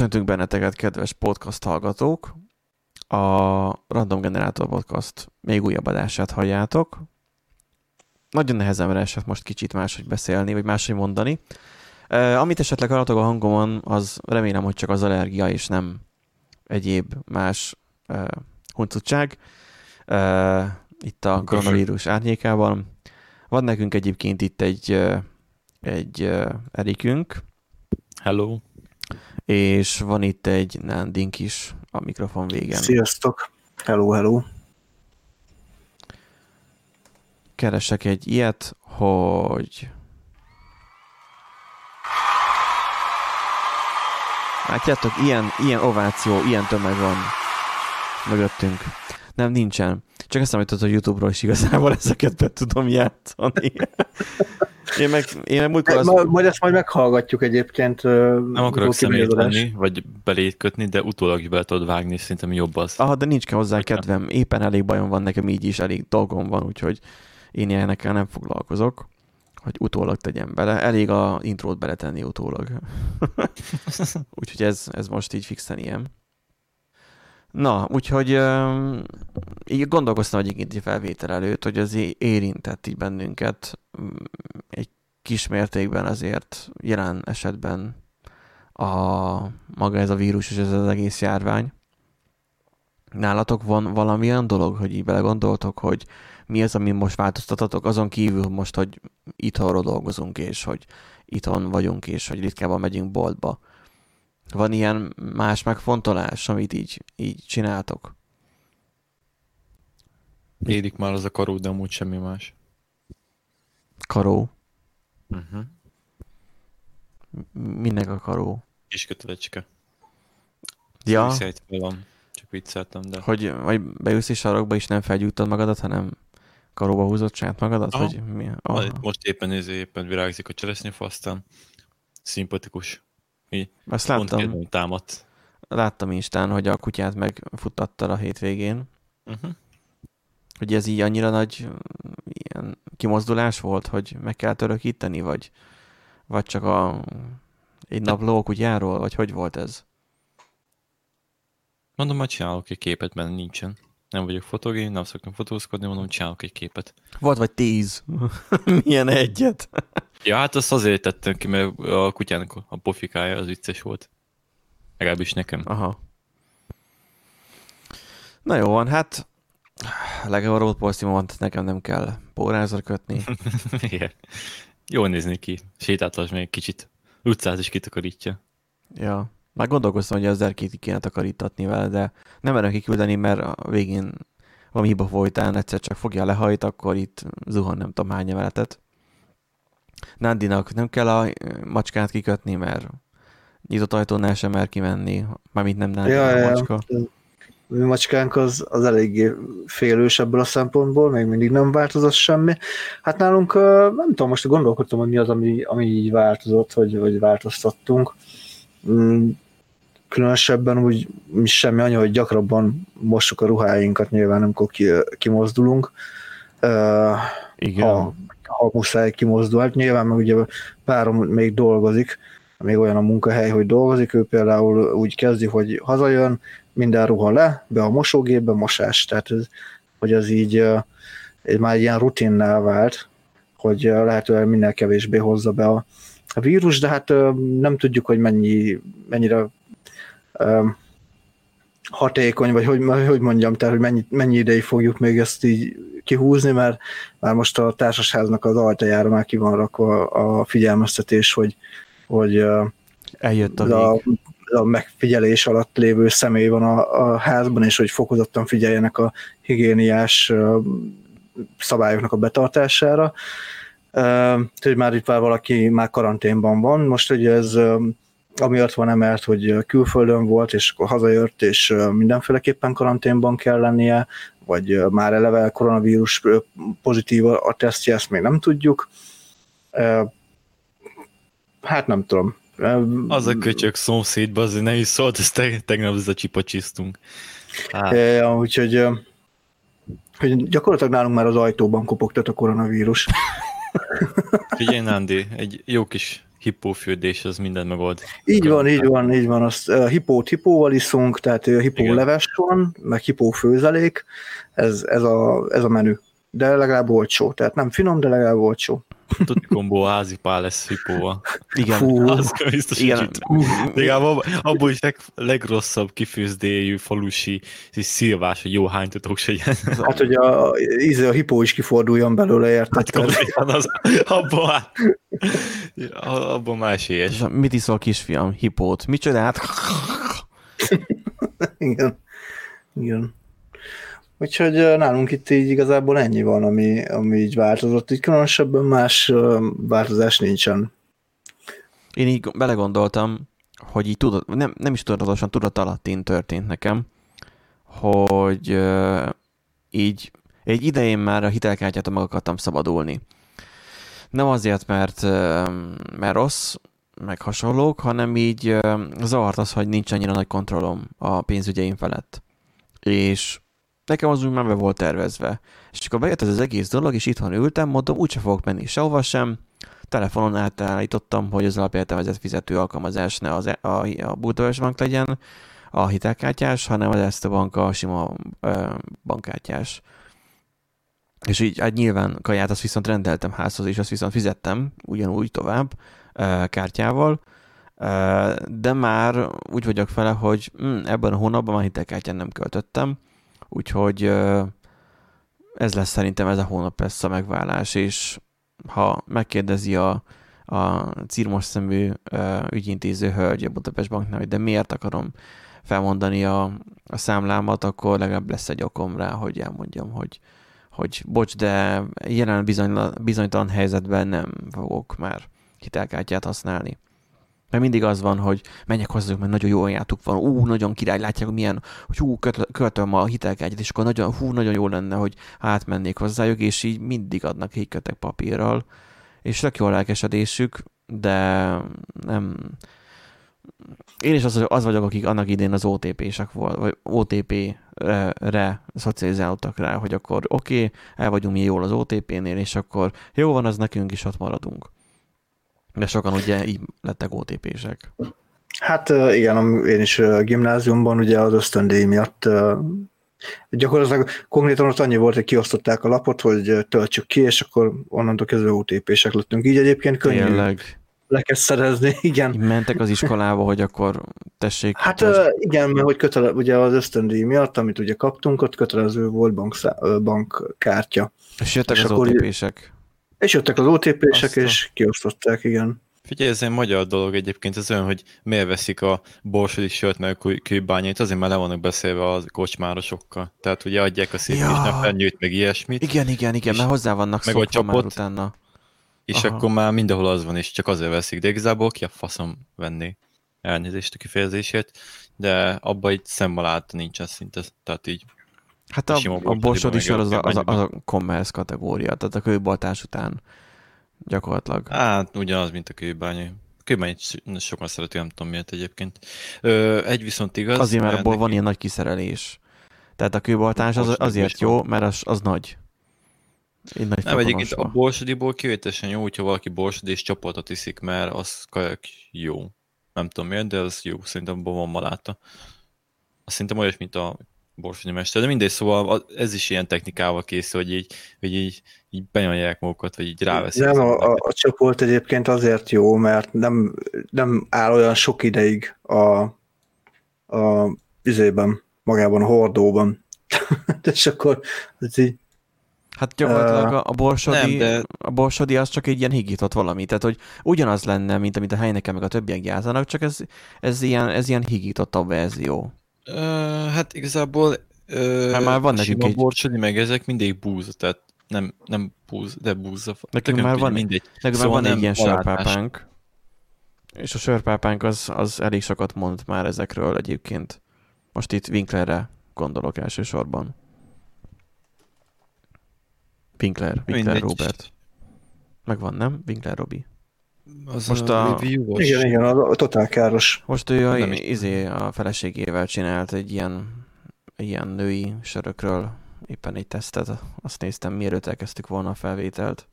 Köszöntünk benneteket, kedves podcast hallgatók! A Random Generator Podcast még újabb adását halljátok. Nagyon nehezen esett most kicsit máshogy beszélni, vagy máshogy mondani. Uh, amit esetleg hallatok a hangomon, az remélem, hogy csak az allergia, és nem egyéb más uh, huncutság. Uh, itt a koronavírus árnyékában. Van nekünk egyébként itt egy, uh, egy uh, Erikünk. Hello és van itt egy Nandink is a mikrofon végen. Sziasztok! Hello, hello! Keresek egy ilyet, hogy... Látjátok, ilyen, ilyen ováció, ilyen tömeg van mögöttünk. Nem, nincsen. Csak ezt említett, hogy YouTube-ról is igazából ezeket be tudom játszani. Én meg, én meg múltkor az... Ma, majd ezt majd meghallgatjuk egyébként. Nem akarok szemét venni, vagy belét kötni, de utólag be tudod vágni, szerintem jobb az. Aha, de nincs kell hozzá kedvem. Éppen elég bajom van nekem így is, elég dolgom van, úgyhogy én ilyenekkel nem foglalkozok, hogy utólag tegyem bele. Elég a intrót beletenni utólag. úgyhogy ez, ez most így fixen ilyen. Na, úgyhogy uh, így gondolkoztam egyébként egy felvétel előtt, hogy az érintett így bennünket egy kis mértékben azért jelen esetben a maga ez a vírus és ez az egész járvány. Nálatok van valamilyen dolog, hogy így belegondoltok, hogy mi az, ami most változtatatok, azon kívül most, hogy itthonról dolgozunk, és hogy itthon vagyunk, és hogy ritkában megyünk boltba van ilyen más megfontolás, amit így, így csináltok? Érik már az a karó, de amúgy semmi más. Karó? Uh-huh. Minek a karó? Kis kötelecske. Ja. Van. Csak vicceltem, de... Hogy vagy beülsz is sarokba, és nem felgyújtod magadat, hanem karóba húzott saját magadat? Aha. Vagy mi? Aha. Most éppen, éppen virágzik a cseresznyefa, aztán szimpatikus. Mi? Azt láttam. Támadt. Láttam Instán, hogy a kutyát megfuttatta a hétvégén. Uh-huh. Hogy ez így annyira nagy ilyen kimozdulás volt, hogy meg kell törökíteni, vagy, vagy csak a, egy napló kutyáról, vagy hogy volt ez? Mondom, hogy csinálok egy képet, mert nincsen. Nem vagyok fotogén, nem szoktam fotózkodni, mondom, csinálok egy képet. Volt vagy tíz. Milyen egyet? Ja, hát azt azért tettem ki, mert a kutyának a pofikája az vicces volt. Legalábbis nekem. Aha. Na jó van, hát legalább a mondta, nekem nem kell pórázra kötni. Igen. Jól nézni ki. Sétáltas még kicsit. Utcát is kitakarítja. Ja. Már gondolkoztam, hogy az erkét kéne takarítatni vele, de nem merem kiküldeni, mert a végén valami hiba folytán egyszer csak fogja lehajt, akkor itt zuhan nem tudom hány emeletet. Nandinak nem kell a macskát kikötni, mert nyitott ajtónál sem mer kimenni, mármint nem Nandi ja, a macska. Ja. A mi macskánk az, az eléggé félős ebből a szempontból, még mindig nem változott semmi. Hát nálunk, nem tudom, most gondolkodtam, hogy mi az, ami, ami így változott, vagy, vagy változtattunk. Mm, különösebben úgy semmi annyi, hogy gyakrabban mossuk a ruháinkat, nyilván amikor ki, kimozdulunk. Igen. Ha ha muszáj kimozdult. Nyilván meg ugye párom még dolgozik, még olyan a munkahely, hogy dolgozik, ő például úgy kezdi, hogy hazajön, minden ruha le, be a mosógépbe, mosás, tehát ez, hogy az így ez már ilyen rutinnál vált, hogy lehetőleg minél kevésbé hozza be a vírus, de hát nem tudjuk, hogy mennyi, mennyire hatékony, vagy hogy, hogy mondjam, tehát hogy mennyi, mennyi ideig fogjuk még ezt így kihúzni, mert már most a társasháznak az ajtajára már ki van rakva a figyelmeztetés, hogy, hogy eljött a, a, a megfigyelés alatt lévő személy van a, a házban, és hogy fokozottan figyeljenek a higiéniás szabályoknak a betartására. Tehát, hogy már itt már valaki már karanténban van. Most ugye ez amiatt van emelt, hogy külföldön volt, és akkor hazajött, és mindenféleképpen karanténban kell lennie, vagy már eleve koronavírus pozitív a tesztje, ezt még nem tudjuk. Hát nem tudom. Az a köcsök szomszédban azért nem is szólt, ezt tegnap ez a csipacsisztunk. Hát. Ja, úgyhogy hogy gyakorlatilag nálunk már az ajtóban kopogtat a koronavírus. Figyelj, Nandi, egy jó kis hippófürdés az minden megold. Így van, így van, így van. Azt, uh, hipót hipóval iszunk, tehát uh, Igen. leves van, meg hipó főzelék, ez, ez, a, ez a menü. De legalább olcsó, tehát nem finom, de legalább olcsó. Tuti kombó a házi pál lesz hippóval. Igen. Fú, Az biztos, Igen. itt. Legalább abban, abban is leg, legrosszabb kifőzdéjű falusi és szilvás, hogy jó hánytatok se ilyen. hát hogy a, íze a hipó is kiforduljon belőle, érted? Hát az, abban, abban már esélyes. Mit iszol, kisfiam? Hipót. Micsodát? Igen. Igen. Úgyhogy nálunk itt így igazából ennyi van, ami, ami így változott. Így különösebben más változás nincsen. Én így belegondoltam, hogy így tudat, nem, nem is tudatosan, tudat alattin történt nekem, hogy így egy idején már a hitelkártyától meg akartam szabadulni. Nem azért, mert, mert rossz, meg hasonlók, hanem így uh, zavart az, hogy nincs annyira nagy kontrollom a pénzügyeim felett. És nekem az úgy már be volt tervezve. És akkor bejött ez az egész dolog, és itthon ültem, mondom, úgyse fogok menni sehova sem, telefonon átállítottam, hogy az alapértelmezett fizető alkalmazás ne az, a, a Budapest Bank legyen, a hitelkártyás, hanem az Erste Bank a sima ö, bankkártyás. És így hát nyilván kaját azt viszont rendeltem házhoz, és azt viszont fizettem ugyanúgy tovább ö, kártyával, ö, de már úgy vagyok fele, hogy hm, ebben a hónapban már hitelkártyán nem költöttem, úgyhogy ez lesz szerintem ez a hónap lesz a megválás, és ha megkérdezi a, a círmos szemű ügyintéző hölgy a Budapest Banknál, hogy de miért akarom felmondani a, a számlámat, akkor legalább lesz egy okom rá, hogy elmondjam, hogy, hogy bocs, de jelen bizony, bizonytalan helyzetben nem fogok már hitelkártyát használni. Mert mindig az van, hogy menjek hozzájuk, mert nagyon jó ajánlatuk van, ú, nagyon király, látják, hogy milyen, hogy hú, költöm a hitelkártyát, és akkor nagyon, hú, nagyon jó lenne, hogy átmennék hozzájuk, és így mindig adnak egy kötek papírral, és tök jó a lelkesedésük, de nem... Én is az, az vagyok, akik annak idén az OTP-sek volt, vagy OTP-re szocializálódtak rá, hogy akkor oké, okay, el vagyunk mi jól az OTP-nél, és akkor jó van, az nekünk is ott maradunk. De sokan ugye így lettek OTP-sek. Hát igen, én is gimnáziumban ugye az ösztöndíj miatt gyakorlatilag konkrétan ott annyi volt, hogy kiosztották a lapot, hogy töltsük ki, és akkor onnantól kezdve OTP-sek lettünk. Így egyébként könnyű Tényleg. le kell szerezni, igen. Mentek az iskolába, hogy akkor tessék. Hát ö, igen, mert hogy kötele, ugye az ösztöndíj miatt, amit ugye kaptunk, ott kötelező volt bankszá, ö, bankkártya. és jöttek és az OTP-sek. És jöttek az OTP-sek, a- és kiosztották, igen. Figyelj, ez egy magyar dolog egyébként, ez olyan, hogy miért veszik a borsodi sört meg a kő- kőbányait, azért már le vannak beszélve a kocsmárosokkal. Tehát ugye adják a szép Ja. kis napernyőt, meg ilyesmit, Igen, igen, igen, És- mert hozzá vannak meg a szokva már csapot. utána. és Aha. akkor már mindenhol az van, és csak azért veszik, de igazából ki a faszom venni elnézést a kifejezését, de abba egy szemmalát nincsen szinte, tehát így Hát a, a borsodi meg sör az a, az, a, az a commerce kategória, tehát a kőboltás után gyakorlatilag. Hát ugyanaz, mint a kőbánya. Kőbány sokan szereti, nem tudom miért egyébként. Ö, egy viszont igaz. Azért, mert abból neki- van ilyen nagy kiszerelés. Tehát a kőboltás az azért is jó, mert az, az nagy. Egy nagy Nem, egyébként a borsodiból kivételesen jó, hogyha valaki borsod és csapatot iszik, mert az kajak jó. Nem tudom miért, de az jó. Szerintem abban van maláta. Azt szerintem olyas, mint a borsodi mester. De mindegy, szóval ez is ilyen technikával készül, hogy így, hogy így, így benyomják magukat, vagy így ráveszik. Nem, a, a, a csoport egyébként azért jó, mert nem, nem áll olyan sok ideig a, a izében, magában a hordóban. és akkor ez így, Hát gyakorlatilag a, a borsodi, Nem, de- a borsodi az csak egy ilyen higított valami. Tehát, hogy ugyanaz lenne, mint amit a helyneken meg a többiek gyártanak, csak ez, ez, ilyen, ez ilyen higítottabb verzió. Hát igazából ö, Hát már van nekünk egy- borsodi, meg ezek mindig búz, tehát nem, nem búz, de búzza. Nekünk Tök már van- mindegy. Nekünk Szóval van egy ilyen sörpápánk, és a sörpápánk az, az elég sokat mond már ezekről egyébként. Most itt Winklerre gondolok elsősorban. Winkler, Winkler Mindegy. Robert. Megvan, nem? Winkler Robi. Az Most a, a- review-os. igen, igen, a, a totál káros. Most ő a, Nem izé, a feleségével csinált egy ilyen, ilyen női sörökről éppen egy tesztet. Azt néztem, mielőtt elkezdtük volna a felvételt.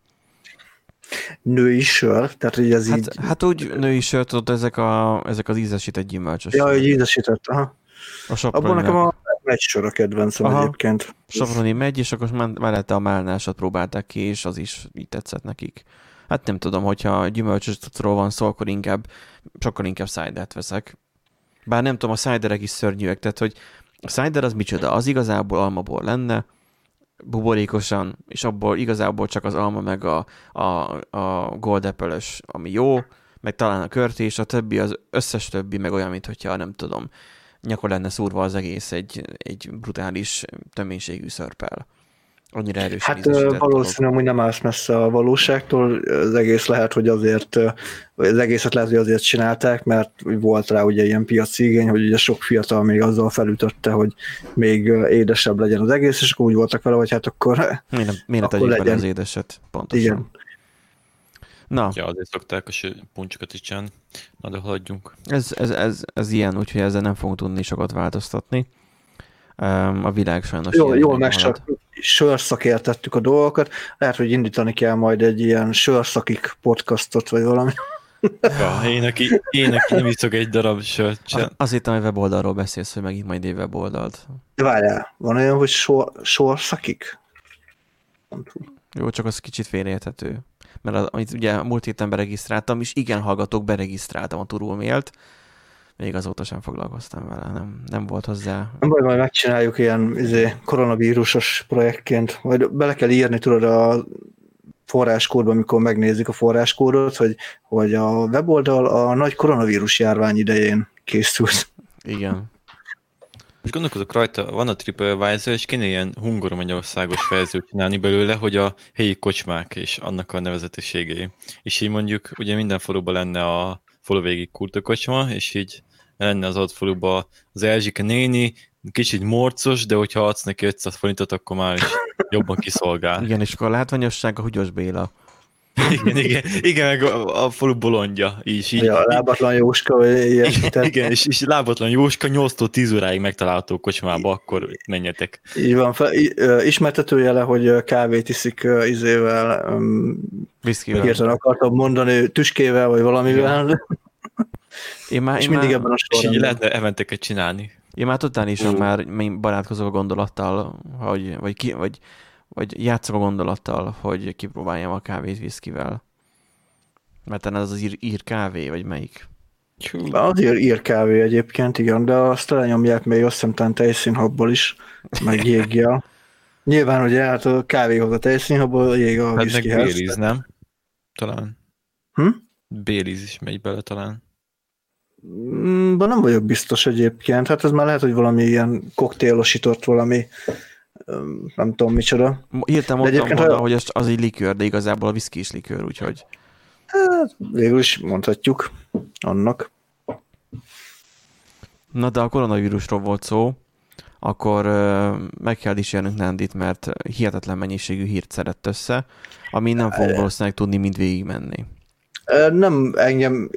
Női sör, tehát így ez Hát, így... hát úgy női sört, tudod, ezek, a, ezek az ízesített gyümölcsös. Ja, hogy ízesített, aha. A Soproni, Abban nekem a egy sör a kedvencem Aha. egyébként. Soproni megy, és akkor mellette a málnásat próbálták ki, és az is így tetszett nekik. Hát nem tudom, hogyha gyümölcsös cuccról van szó, akkor inkább, sokkal inkább cidert veszek. Bár nem tudom, a ciderek is szörnyűek, tehát hogy a cider az micsoda? Az igazából almabor lenne, buborékosan, és abból igazából csak az alma meg a, a, a gold apple ami jó, meg talán a körtés, a többi, az összes többi meg olyan, mint hogyha nem tudom, nyakor lenne szúrva az egész egy, egy brutális töménységű szörpel. Annyira erősen Hát valószínűleg hogy nem állsz messze a valóságtól, az egész lehet, hogy azért, az egészet lehet, hogy azért csinálták, mert volt rá ugye ilyen piaci igény, hogy ugye sok fiatal még azzal felütötte, hogy még édesebb legyen az egész, és akkor úgy voltak vele, hogy hát akkor Miért nem, miért ne akkor tegyük bele legyen. az édeset? Pontosan. igen. Na, Ja, azért szokták a puncsokat is csinálni. Na de haladjunk. ez, ez, ez, ez ilyen, úgyhogy ezzel nem fogunk tudni sokat változtatni. A világ sajnos Jól, jól halad. sörszakértettük a dolgokat, lehet, hogy indítani kell majd egy ilyen sörszakik podcastot, vagy valami. Ja, én, aki, én, aki nem iszok egy darab sört sem. A- Azt hittem, hogy weboldalról beszélsz, hogy megint majd egy weboldalt. De várjál, van olyan, hogy sor, sorszakik? Nem tudom. Jó, csak az kicsit félreérthető. Mert az, amit ugye múlt héten beregisztráltam, és igen, hallgatók, beregisztráltam a turulmélt, még azóta sem foglalkoztam vele, nem, nem volt hozzá. Nem baj, majd megcsináljuk ilyen izé, koronavírusos projektként, majd bele kell írni, tudod, a forráskódba, amikor megnézik a forráskódot, hogy, hogy a weboldal a nagy koronavírus járvány idején készült. Igen. Most gondolkozok rajta, van a TripAdvisor, és kéne ilyen hungor magyarországos verziót csinálni belőle, hogy a helyi kocsmák és annak a nevezetességei. És így mondjuk, ugye minden faluban lenne a falu végig kurta kocsma, és így lenne az adott faluban az Erzsike néni, kicsit morcos, de hogyha adsz neki 500 forintot, akkor már is jobban kiszolgál. Igen, és akkor a látványosság a Húgyos Béla. Igen, igen, igen meg a, a falu bolondja is. Így, Ja, lábatlan Jóska, vagy ilyesmi. igen, igen, és, és lábatlan Jóska 8-tól 10 óráig megtalálható kocsmába, akkor menjetek. Így van, fel, ismertetőjele, hogy kávét iszik izével, Viszkivel. hirtelen akartam mondani, tüskével, vagy valamivel, Én már, és én mindig már, ebben a És így sorrendben. lehetne eventeket csinálni. én már totálisan Mm. már barátkozok a gondolattal, hogy, vagy, ki, vagy, vagy játszok a gondolattal, hogy kipróbáljam a kávét viszkivel. Mert talán az az ír, ír kávé, vagy melyik? Az ír, ír kávé egyébként, igen, de azt lenyomják még azt hiszem talán tejszínhabból is, meg jéggel. Nyilván ugye hát a kávéhoz a tejszínhabból, a jég a Hát viszkihez. Béliz, nem? Talán. Hm? Béliz is megy bele talán. Mm, de nem vagyok biztos egyébként, hát ez már lehet, hogy valami ilyen koktélosított valami, nem tudom micsoda. Írtam mondtam egyébként volna, ha- hogy az, az egy likőr, de igazából a viszki is likőr, úgyhogy Hát végül is mondhatjuk annak. Na de a koronavírusról volt szó, akkor meg kell dicsérnünk Nandit, mert hihetetlen mennyiségű hírt szedett össze, ami nem fog valószínűleg tudni mind végigmenni. Nem engem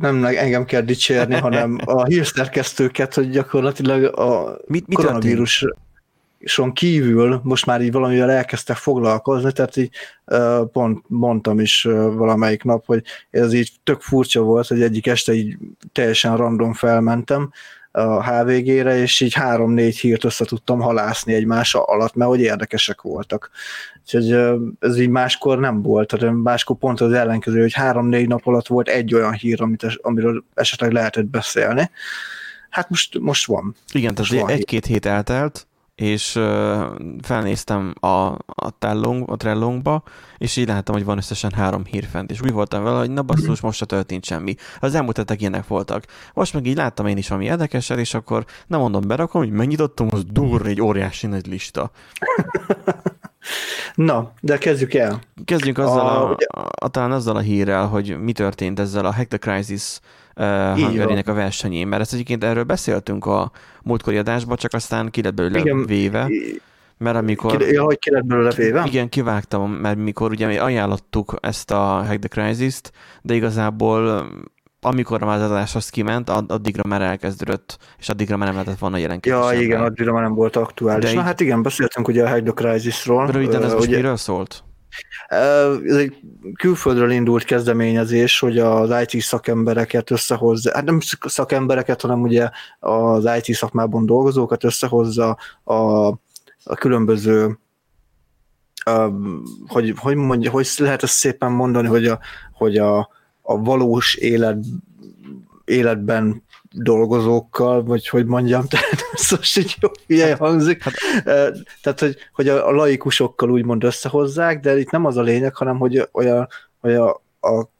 nem engem kell dicsérni, hanem a hírszerkesztőket, hogy gyakorlatilag a Mit, mi koronavíruson kívül most már így valamivel elkezdtek foglalkozni, tehát így pont mondtam is valamelyik nap, hogy ez így tök furcsa volt, hogy egyik este így teljesen random felmentem a HVG-re, és így három-négy hírt össze tudtam halászni egymás alatt, mert hogy érdekesek voltak. Úgyhogy ez így máskor nem volt, tehát máskor pont az ellenkező, hogy három-négy nap alatt volt egy olyan hír, amit, amiről esetleg lehetett beszélni. Hát most, most van. Igen, Most tehát egy-két hét eltelt, és felnéztem a, a, tellong, a trellongba, és így láttam, hogy van összesen három hír fent, és úgy voltam vele, hogy na basszus, most se történt semmi. Az elmúlt hetek ilyenek voltak. Most meg így láttam én is valami érdekeset, és akkor nem mondom, berakom, hogy megnyitottam, az dur egy óriási nagy lista. Na, de kezdjük el. Kezdjünk azzal a, a, a, talán azzal a hírrel, hogy mi történt ezzel a Hack the Crisis hungary a versenyén, mert ezt egyébként erről beszéltünk a múltkori adásban, csak aztán ki lett belőle Igen. véve, mert amikor... Ki, ja, hogy ki lett belőle véve? Igen, kivágtam, mert mikor ugye mi ajánlottuk ezt a Hack the Crisis-t, de igazából amikor már az adás az kiment, add- addigra már elkezdődött, és addigra már nem lehetett volna jelentkezni. Ja, igen, addigra már nem volt aktuális. De Na így- hát igen, beszéltünk ugye a Hack the Crisis-ról. Röviden ez most ugye, miről szólt? Ez egy külföldről indult kezdeményezés, hogy az IT szakembereket összehozza, hát nem szakembereket, hanem ugye az IT szakmában dolgozókat összehozza a, a különböző hogy, hogy, mondja, hogy lehet ezt szépen mondani, hogy a, hogy a, a valós élet, életben dolgozókkal, vagy hogy mondjam, tehát ez most így jó ilyen hangzik. Hát, tehát, hogy, hogy a, a laikusokkal úgymond összehozzák, de itt nem az a lényeg, hanem hogy, olyan, hogy a, a,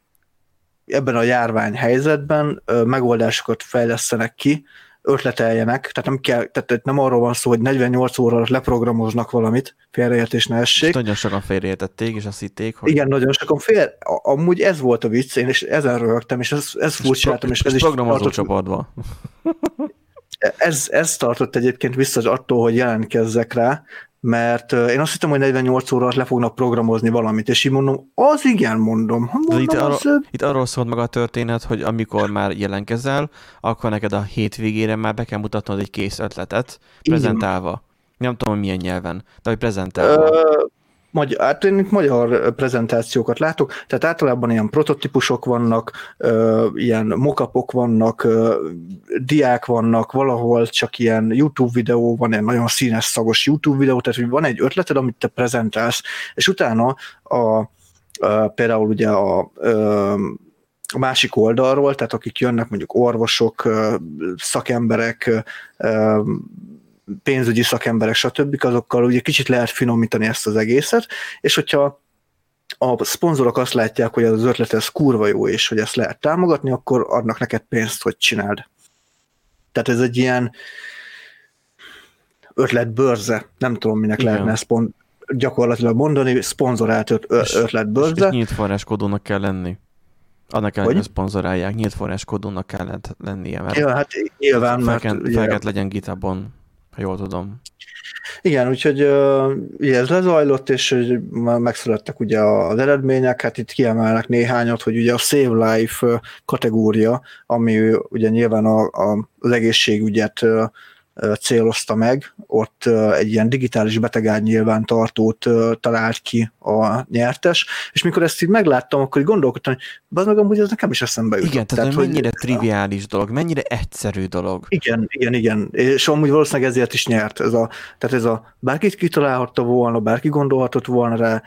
ebben a járvány helyzetben megoldásokat fejlesztenek ki, ötleteljenek, tehát nem, kell, tehát nem arról van szó, hogy 48 óra alatt leprogramoznak valamit, félreértés ne essék. És nagyon sokan félreértették, és azt hitték, hogy... Igen, nagyon sokan fél... Amúgy ez volt a vicc, én és ezen rögtem, és ez, ez furcsáltam, és, és ez is... Programozó csoportban. ez, ez tartott egyébként vissza attól, hogy jelentkezzek rá, mert én azt hittem, hogy 48 óra le fognak programozni valamit, és így mondom, az igen, mondom. mondom itt, arra, itt arról szólt meg a történet, hogy amikor már jelenkezel, akkor neked a hétvégére már be kell mutatnod egy kész ötletet, prezentálva. Nem tudom, hogy milyen nyelven, de hogy prezentálva. Ö, magyar, hát én itt magyar prezentációkat látok, tehát általában ilyen prototípusok vannak, ilyen mokapok vannak, diák vannak, valahol csak ilyen YouTube videó van, egy nagyon színes, szagos YouTube videó, tehát hogy van egy ötleted, amit te prezentálsz, és utána a, a például ugye a, a a másik oldalról, tehát akik jönnek, mondjuk orvosok, szakemberek, pénzügyi szakemberek, stb. azokkal ugye kicsit lehet finomítani ezt az egészet, és hogyha a szponzorok azt látják, hogy az ötlet ez kurva jó, és hogy ezt lehet támogatni, akkor adnak neked pénzt, hogy csináld. Tehát ez egy ilyen ötletbörze, nem tudom, minek Igen. lehetne ezt pont gyakorlatilag mondani, szponzorált ötletbörze. És, és nyílt forráskodónak kell lenni. Annak kell, hogy szponzorálják, nyílt forráskodónak kellett lennie, mert ja, hát nyilván, fel, mert, fel legyen GitHubon ha jól tudom. Igen, úgyhogy uh, ez lezajlott, és megszülettek ugye az eredmények, hát itt kiemelnek néhányat, hogy ugye a Save Life kategória, ami ugye nyilván a, a, az egészségügyet célozta meg, ott egy ilyen digitális betegágy nyilvántartót talált ki a nyertes, és mikor ezt így megláttam, akkor így gondolkodtam, hogy az meg amúgy ez nekem is eszembe jutott. Igen, tehát, tehát mennyire hogy, triviális dolog, mennyire egyszerű dolog. Igen, igen, igen, és amúgy valószínűleg ezért is nyert. Ez a, tehát ez a bárkit kitalálhatta volna, bárki gondolhatott volna rá,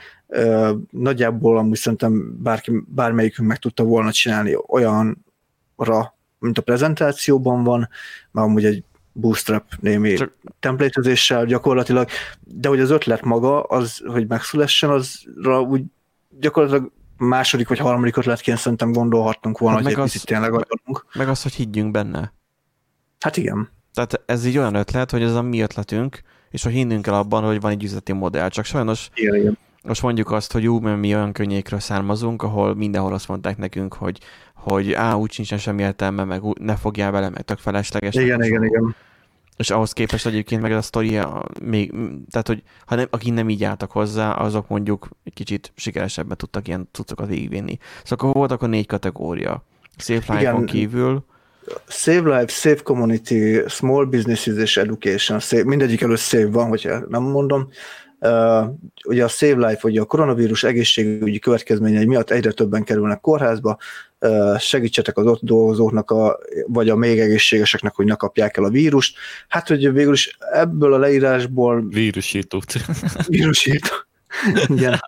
nagyjából amúgy szerintem bárki, bármelyikünk meg tudta volna csinálni olyanra, mint a prezentációban van, mert amúgy egy bootstrap némi Csak... templatezéssel gyakorlatilag, de hogy az ötlet maga, az, hogy megszülessen, azra úgy gyakorlatilag második vagy harmadik ötletként szerintem gondolhattunk volna, hát hogy egy picit tényleg adunk. Meg az, hogy higgyünk benne. Hát igen. Tehát ez egy olyan ötlet, hogy ez a mi ötletünk, és hogy hinnünk el abban, hogy van egy üzleti modell. Csak sajnos igen, igen. most mondjuk azt, hogy jó, mert mi olyan könnyékről származunk, ahol mindenhol azt mondták nekünk, hogy hogy á, úgy sincsen semmi értelme, meg ne fogjál vele, meg tök felesleges. Igen, igen, igen. És ahhoz képest egyébként meg a sztori, még, tehát hogy ha nem, akik nem így álltak hozzá, azok mondjuk egy kicsit sikeresebben tudtak ilyen cuccokat végigvinni. Szóval akkor voltak a négy kategória. Safe Life-on kívül. Save Life, Save Community, Small Businesses és Education. Save, mindegyik előtt Save van, hogyha nem mondom. Uh, ugye a Save Life, ugye a koronavírus egészségügyi következményei miatt egyre többen kerülnek kórházba, segítsetek az ott dolgozóknak, a, vagy a még egészségeseknek, hogy ne kapják el a vírust. Hát, hogy végül is ebből a leírásból... Vírusítót. Vírusítót. Igen.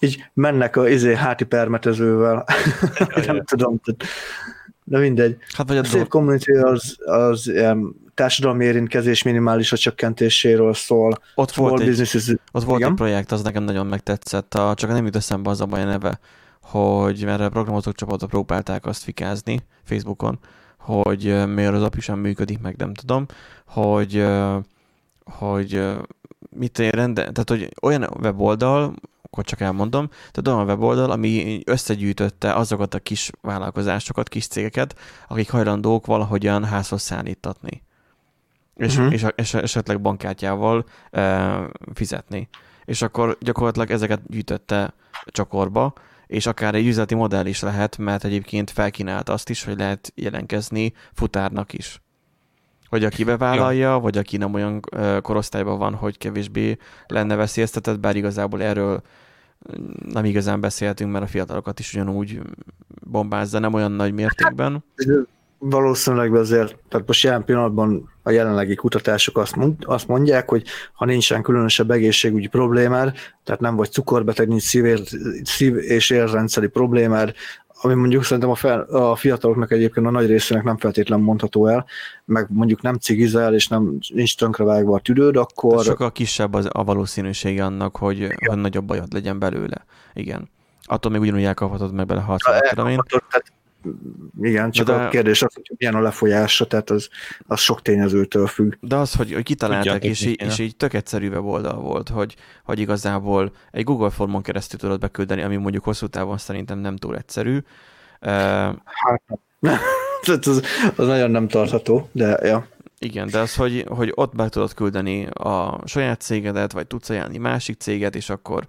Így mennek a izé, háti permetezővel. Nem tudom. De mindegy. Hát vagy a, a Safe Community az, az ilyen társadalmi érintkezés minimális a csökkentéséről szól. Ott volt, egy, businesses, ott volt egy projekt, az nekem nagyon megtetszett, a, csak nem jut eszembe az a baj a neve, hogy mert a programozók csapatok próbálták azt fikázni Facebookon, hogy miért az api sem működik, meg nem tudom, hogy, hogy mit rende, tehát hogy olyan weboldal, akkor csak elmondom, tehát olyan weboldal, ami összegyűjtötte azokat a kis vállalkozásokat, kis cégeket, akik hajlandók valahogyan házhoz szállítatni és, uh-huh. és, és esetleg bankkártyával e, fizetni. És akkor gyakorlatilag ezeket gyűjtötte csokorba, és akár egy üzleti modell is lehet, mert egyébként felkínált azt is, hogy lehet jelenkezni futárnak is. Vagy aki bevállalja, ja. vagy aki nem olyan korosztályban van, hogy kevésbé lenne veszélyeztetett, bár igazából erről nem igazán beszéltünk, mert a fiatalokat is ugyanúgy bombázza, nem olyan nagy mértékben. Valószínűleg azért, tehát most jelen pillanatban a jelenlegi kutatások azt, mond, azt mondják, hogy ha nincsen különösebb egészségügyi problémád, tehát nem vagy cukorbeteg, nincs szív, szív és érrendszeri problémád, ami mondjuk szerintem a, fel, a fiataloknak egyébként a nagy részének nem feltétlen mondható el, meg mondjuk nem cigizel, és nem nincs tönkrevágva a tüdőd, akkor... De sokkal kisebb az, a valószínűsége annak, hogy, hogy nagyobb bajod legyen belőle. Igen. Attól még ugyanúgy elkaphatod meg bele 60 Tehát igen, csak de, a kérdés az, hogy milyen a lefolyása, tehát az, az sok tényezőtől függ. De az, hogy, hogy kitalálták, és, így, és így tök egyszerű weboldal volt, hogy, hogy igazából egy Google formon keresztül tudod beküldeni, ami mondjuk hosszú távon szerintem nem túl egyszerű. Hát, az, az nagyon nem tartható, de ja. Igen, de az, hogy, hogy ott be tudod küldeni a saját cégedet, vagy tudsz ajánlani másik céget, és akkor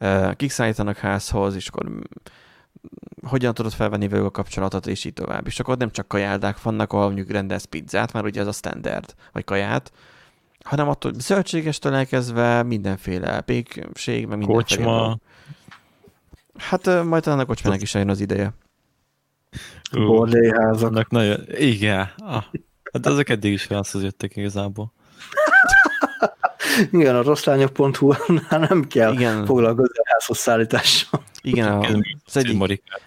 uh, kik szállítanak házhoz, és akkor hogyan tudod felvenni velük a kapcsolatot, és így tovább. És akkor nem csak kajáldák vannak, ahol mondjuk rendelsz pizzát, már ugye ez a standard, vagy kaját, hanem attól zöldségestől elkezdve mindenféle pékség, meg mindenféle. Kocsma. Hát majd annak kocsmának is eljön az ideje. Bordélyházak. Nagyon, igen. Ah, hát ezek eddig is felszhoz jöttek igazából. Igen, a rosszlányok.hu nem kell Igen. foglalkozni a házhoz szállítással. Igen, az egyik,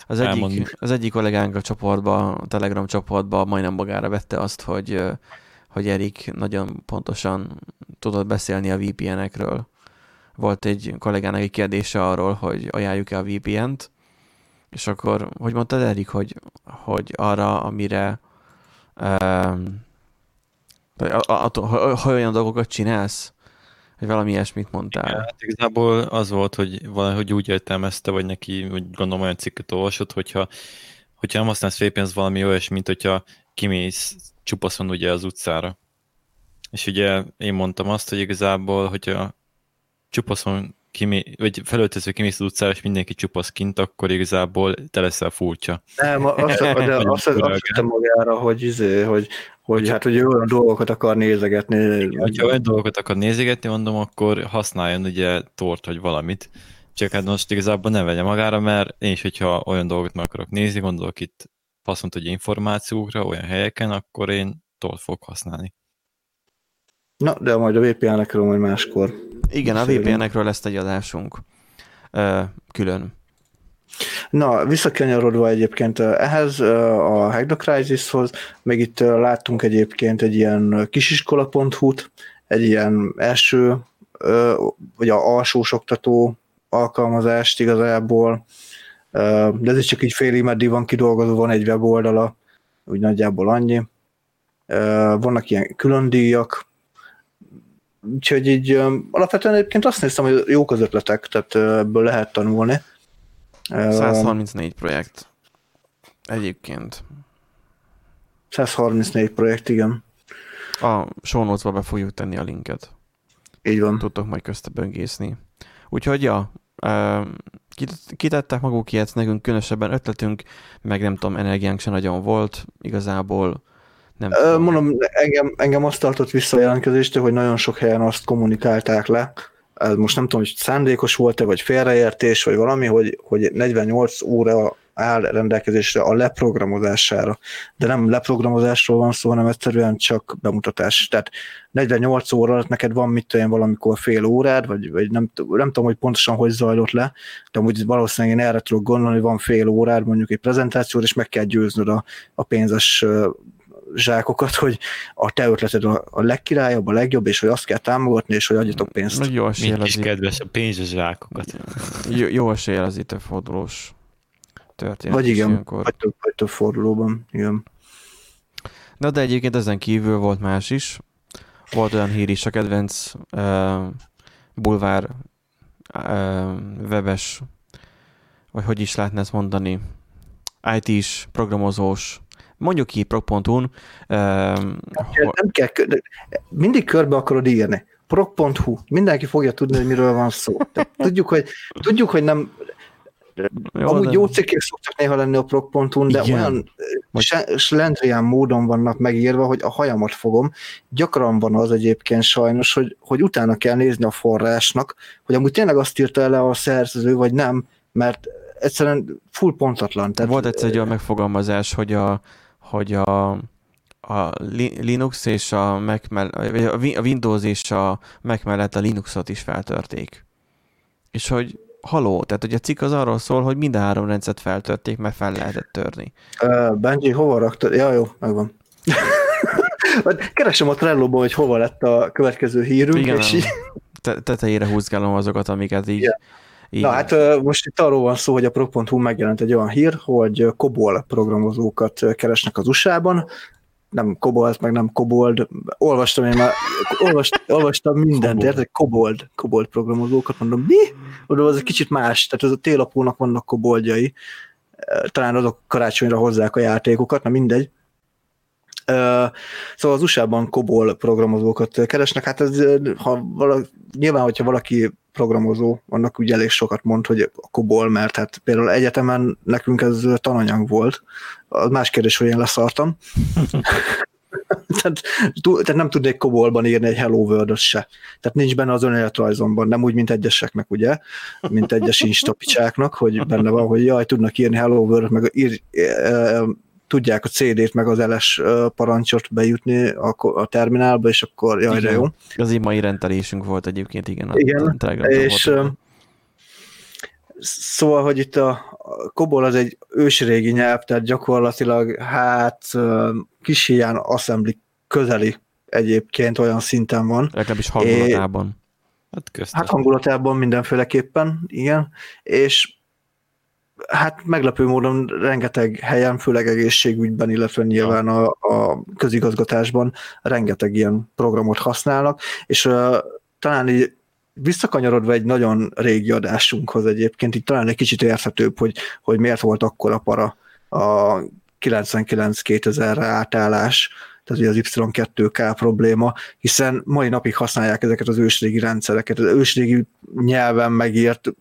az, egyik, az egyik kollégánk a csoportba, a Telegram csoportba majdnem magára vette azt, hogy, hogy Erik nagyon pontosan tudott beszélni a VPN-ekről. Volt egy kollégának egy kérdése arról, hogy ajánljuk-e a VPN-t, és akkor, hogy mondtad Erik, hogy, hogy arra, amire um, ha olyan dolgokat csinálsz, hogy valami ilyesmit mondtál. Igen, hát igazából az volt, hogy valahogy úgy értelmezte, vagy neki, hogy gondolom olyan cikket olvasott, hogyha, hogyha nem használsz VPN, valami olyas, mint hogyha kimész csupaszon ugye az utcára. És ugye én mondtam azt, hogy igazából, hogyha csupaszon kimé, vagy felöltöző kimész az utcára, és mindenki csupasz kint, akkor igazából te leszel furcsa. Nem, azt, de azt, azt, azt magára, hogy, izé, hogy, hogy hát, hogy olyan dolgokat akar nézegetni. Ha olyan dolgokat akar nézegetni, mondom, akkor használjon ugye tort, vagy valamit. Csak hát most igazából ne vegye magára, mert én is, hogyha olyan dolgot meg akarok nézni, gondolok itt faszont, hogy információkra, olyan helyeken, akkor én tort fogok használni. Na, de majd a VPN-ekről majd máskor. Igen, a VPN-ekről lesz egy adásunk. Külön. Na, visszakanyarodva egyébként ehhez, a Hack the Crisishoz, meg itt láttunk egyébként egy ilyen kisiskola.hu-t, egy ilyen első, vagy a alsós oktató alkalmazást igazából, de ez is csak így félig meddig van kidolgozva, van egy weboldala, úgy nagyjából annyi. Vannak ilyen külön díjak, úgyhogy így alapvetően egyébként azt néztem, hogy jók az ötletek, tehát ebből lehet tanulni. 134 projekt. Egyébként. 134 projekt, igen. A show be fogjuk tenni a linket. Így van. Tudtok majd közte böngészni. Úgyhogy, ja, kitettek maguk ilyet, nekünk különösebben ötletünk, meg nem tudom, energiánk se nagyon volt, igazából nem Ö, Mondom, engem, engem azt tartott vissza a jelentkezéstől, hogy nagyon sok helyen azt kommunikálták le, most nem tudom, hogy szándékos volt-e, vagy félreértés, vagy valami, hogy, hogy 48 óra áll rendelkezésre a leprogramozására. De nem leprogramozásról van szó, hanem egyszerűen csak bemutatás. Tehát 48 óra alatt neked van mit olyan valamikor fél órád, vagy, vagy nem, nem tudom, hogy pontosan hogy zajlott le, de amúgy valószínűleg én erre tudok gondolni, hogy van fél órád mondjuk egy prezentációra, és meg kell győznöd a, a pénzes zsákokat, hogy a te ötleted a, legkirályabb, a legjobb, és hogy azt kell támogatni, és hogy adjatok pénzt. Nagy jó eséllyel az kedves a pénzes zsákokat. Jó, jó eséllyel az itt a fordulós történet. Vagy igen, vagy több, vagy több fordulóban, igen. Na de egyébként ezen kívül volt más is. Volt olyan hír is, a kedvenc uh, bulvár uh, webes, vagy hogy is lehetne ezt mondani, IT-s, programozós mondjuk ki prog.hu-n. Nem, kell, nem kell, mindig körbe akarod írni. prog.hu, mindenki fogja tudni, hogy miről van szó. Tehát tudjuk, hogy, tudjuk, hogy nem jó, amúgy de... jó cikkek szoktak néha lenni a prog.hu-n, de Igen. olyan Vagy... Slendrián módon vannak megírva, hogy a hajamat fogom. Gyakran van az egyébként sajnos, hogy, hogy utána kell nézni a forrásnak, hogy amúgy tényleg azt írta el a szerző, vagy nem, mert egyszerűen full pontatlan. Tehát, Volt egyszer egy olyan megfogalmazás, hogy a, hogy a, a Linux és a Mac mellett, a Windows és a Mac mellett a Linuxot is feltörték. És hogy haló, tehát hogy a cikk az arról szól, hogy mind a három rendszert feltörték, mert fel lehetett törni. Uh, Benji, hova raktad? Ja, jó, megvan. Keresem a trello hogy hova lett a következő hírünk, Igen, és így... Te tetejére húzgálom azokat, amiket így... Yeah. Így... Na hát most itt arról van szó, hogy a Pro.hu megjelent egy olyan hír, hogy COBOL programozókat keresnek az USA-ban, nem kobolt, meg nem kobold. Olvastam én már, olvast, olvastam mindent, érted? Kobold, kobold programozókat, mondom, mi? Oda az egy kicsit más, tehát az a télapónak vannak koboldjai, talán azok karácsonyra hozzák a játékokat, na mindegy. Szóval az USA-ban COBOL programozókat keresnek, hát ez, ha valaki, nyilván, hogyha valaki programozó, annak ugye elég sokat mond, hogy a COBOL, mert hát például egyetemen nekünk ez tananyag volt. Az más kérdés, hogy én leszartam. tehát, tehát, nem tudnék kobolban írni egy Hello world se. Tehát nincs benne az önéletrajzomban, nem úgy, mint egyeseknek, ugye, mint egyes instapicsáknak, hogy benne van, hogy jaj, tudnak írni Hello world meg ír, tudják a CD-t meg az LS parancsot bejutni a, a terminálba, és akkor jaj, de jó. Az így mai rendelésünk volt egyébként, igen. Igen, és volt. szóval, hogy itt a, a Kobol az egy ősrégi nyelv, tehát gyakorlatilag hát kis hiány assembly közeli egyébként olyan szinten van. Legalábbis hangulatában. É, hát, hát hangulatában mindenféleképpen, igen. És hát meglepő módon rengeteg helyen, főleg egészségügyben, illetve nyilván a, a közigazgatásban rengeteg ilyen programot használnak, és uh, talán így visszakanyarodva egy nagyon régi adásunkhoz egyébként, így talán egy kicsit érthetőbb, hogy, hogy miért volt akkor a para a 99-2000-re átállás, tehát az Y2K probléma, hiszen mai napig használják ezeket az ősrégi rendszereket, az ősrégi nyelven megírt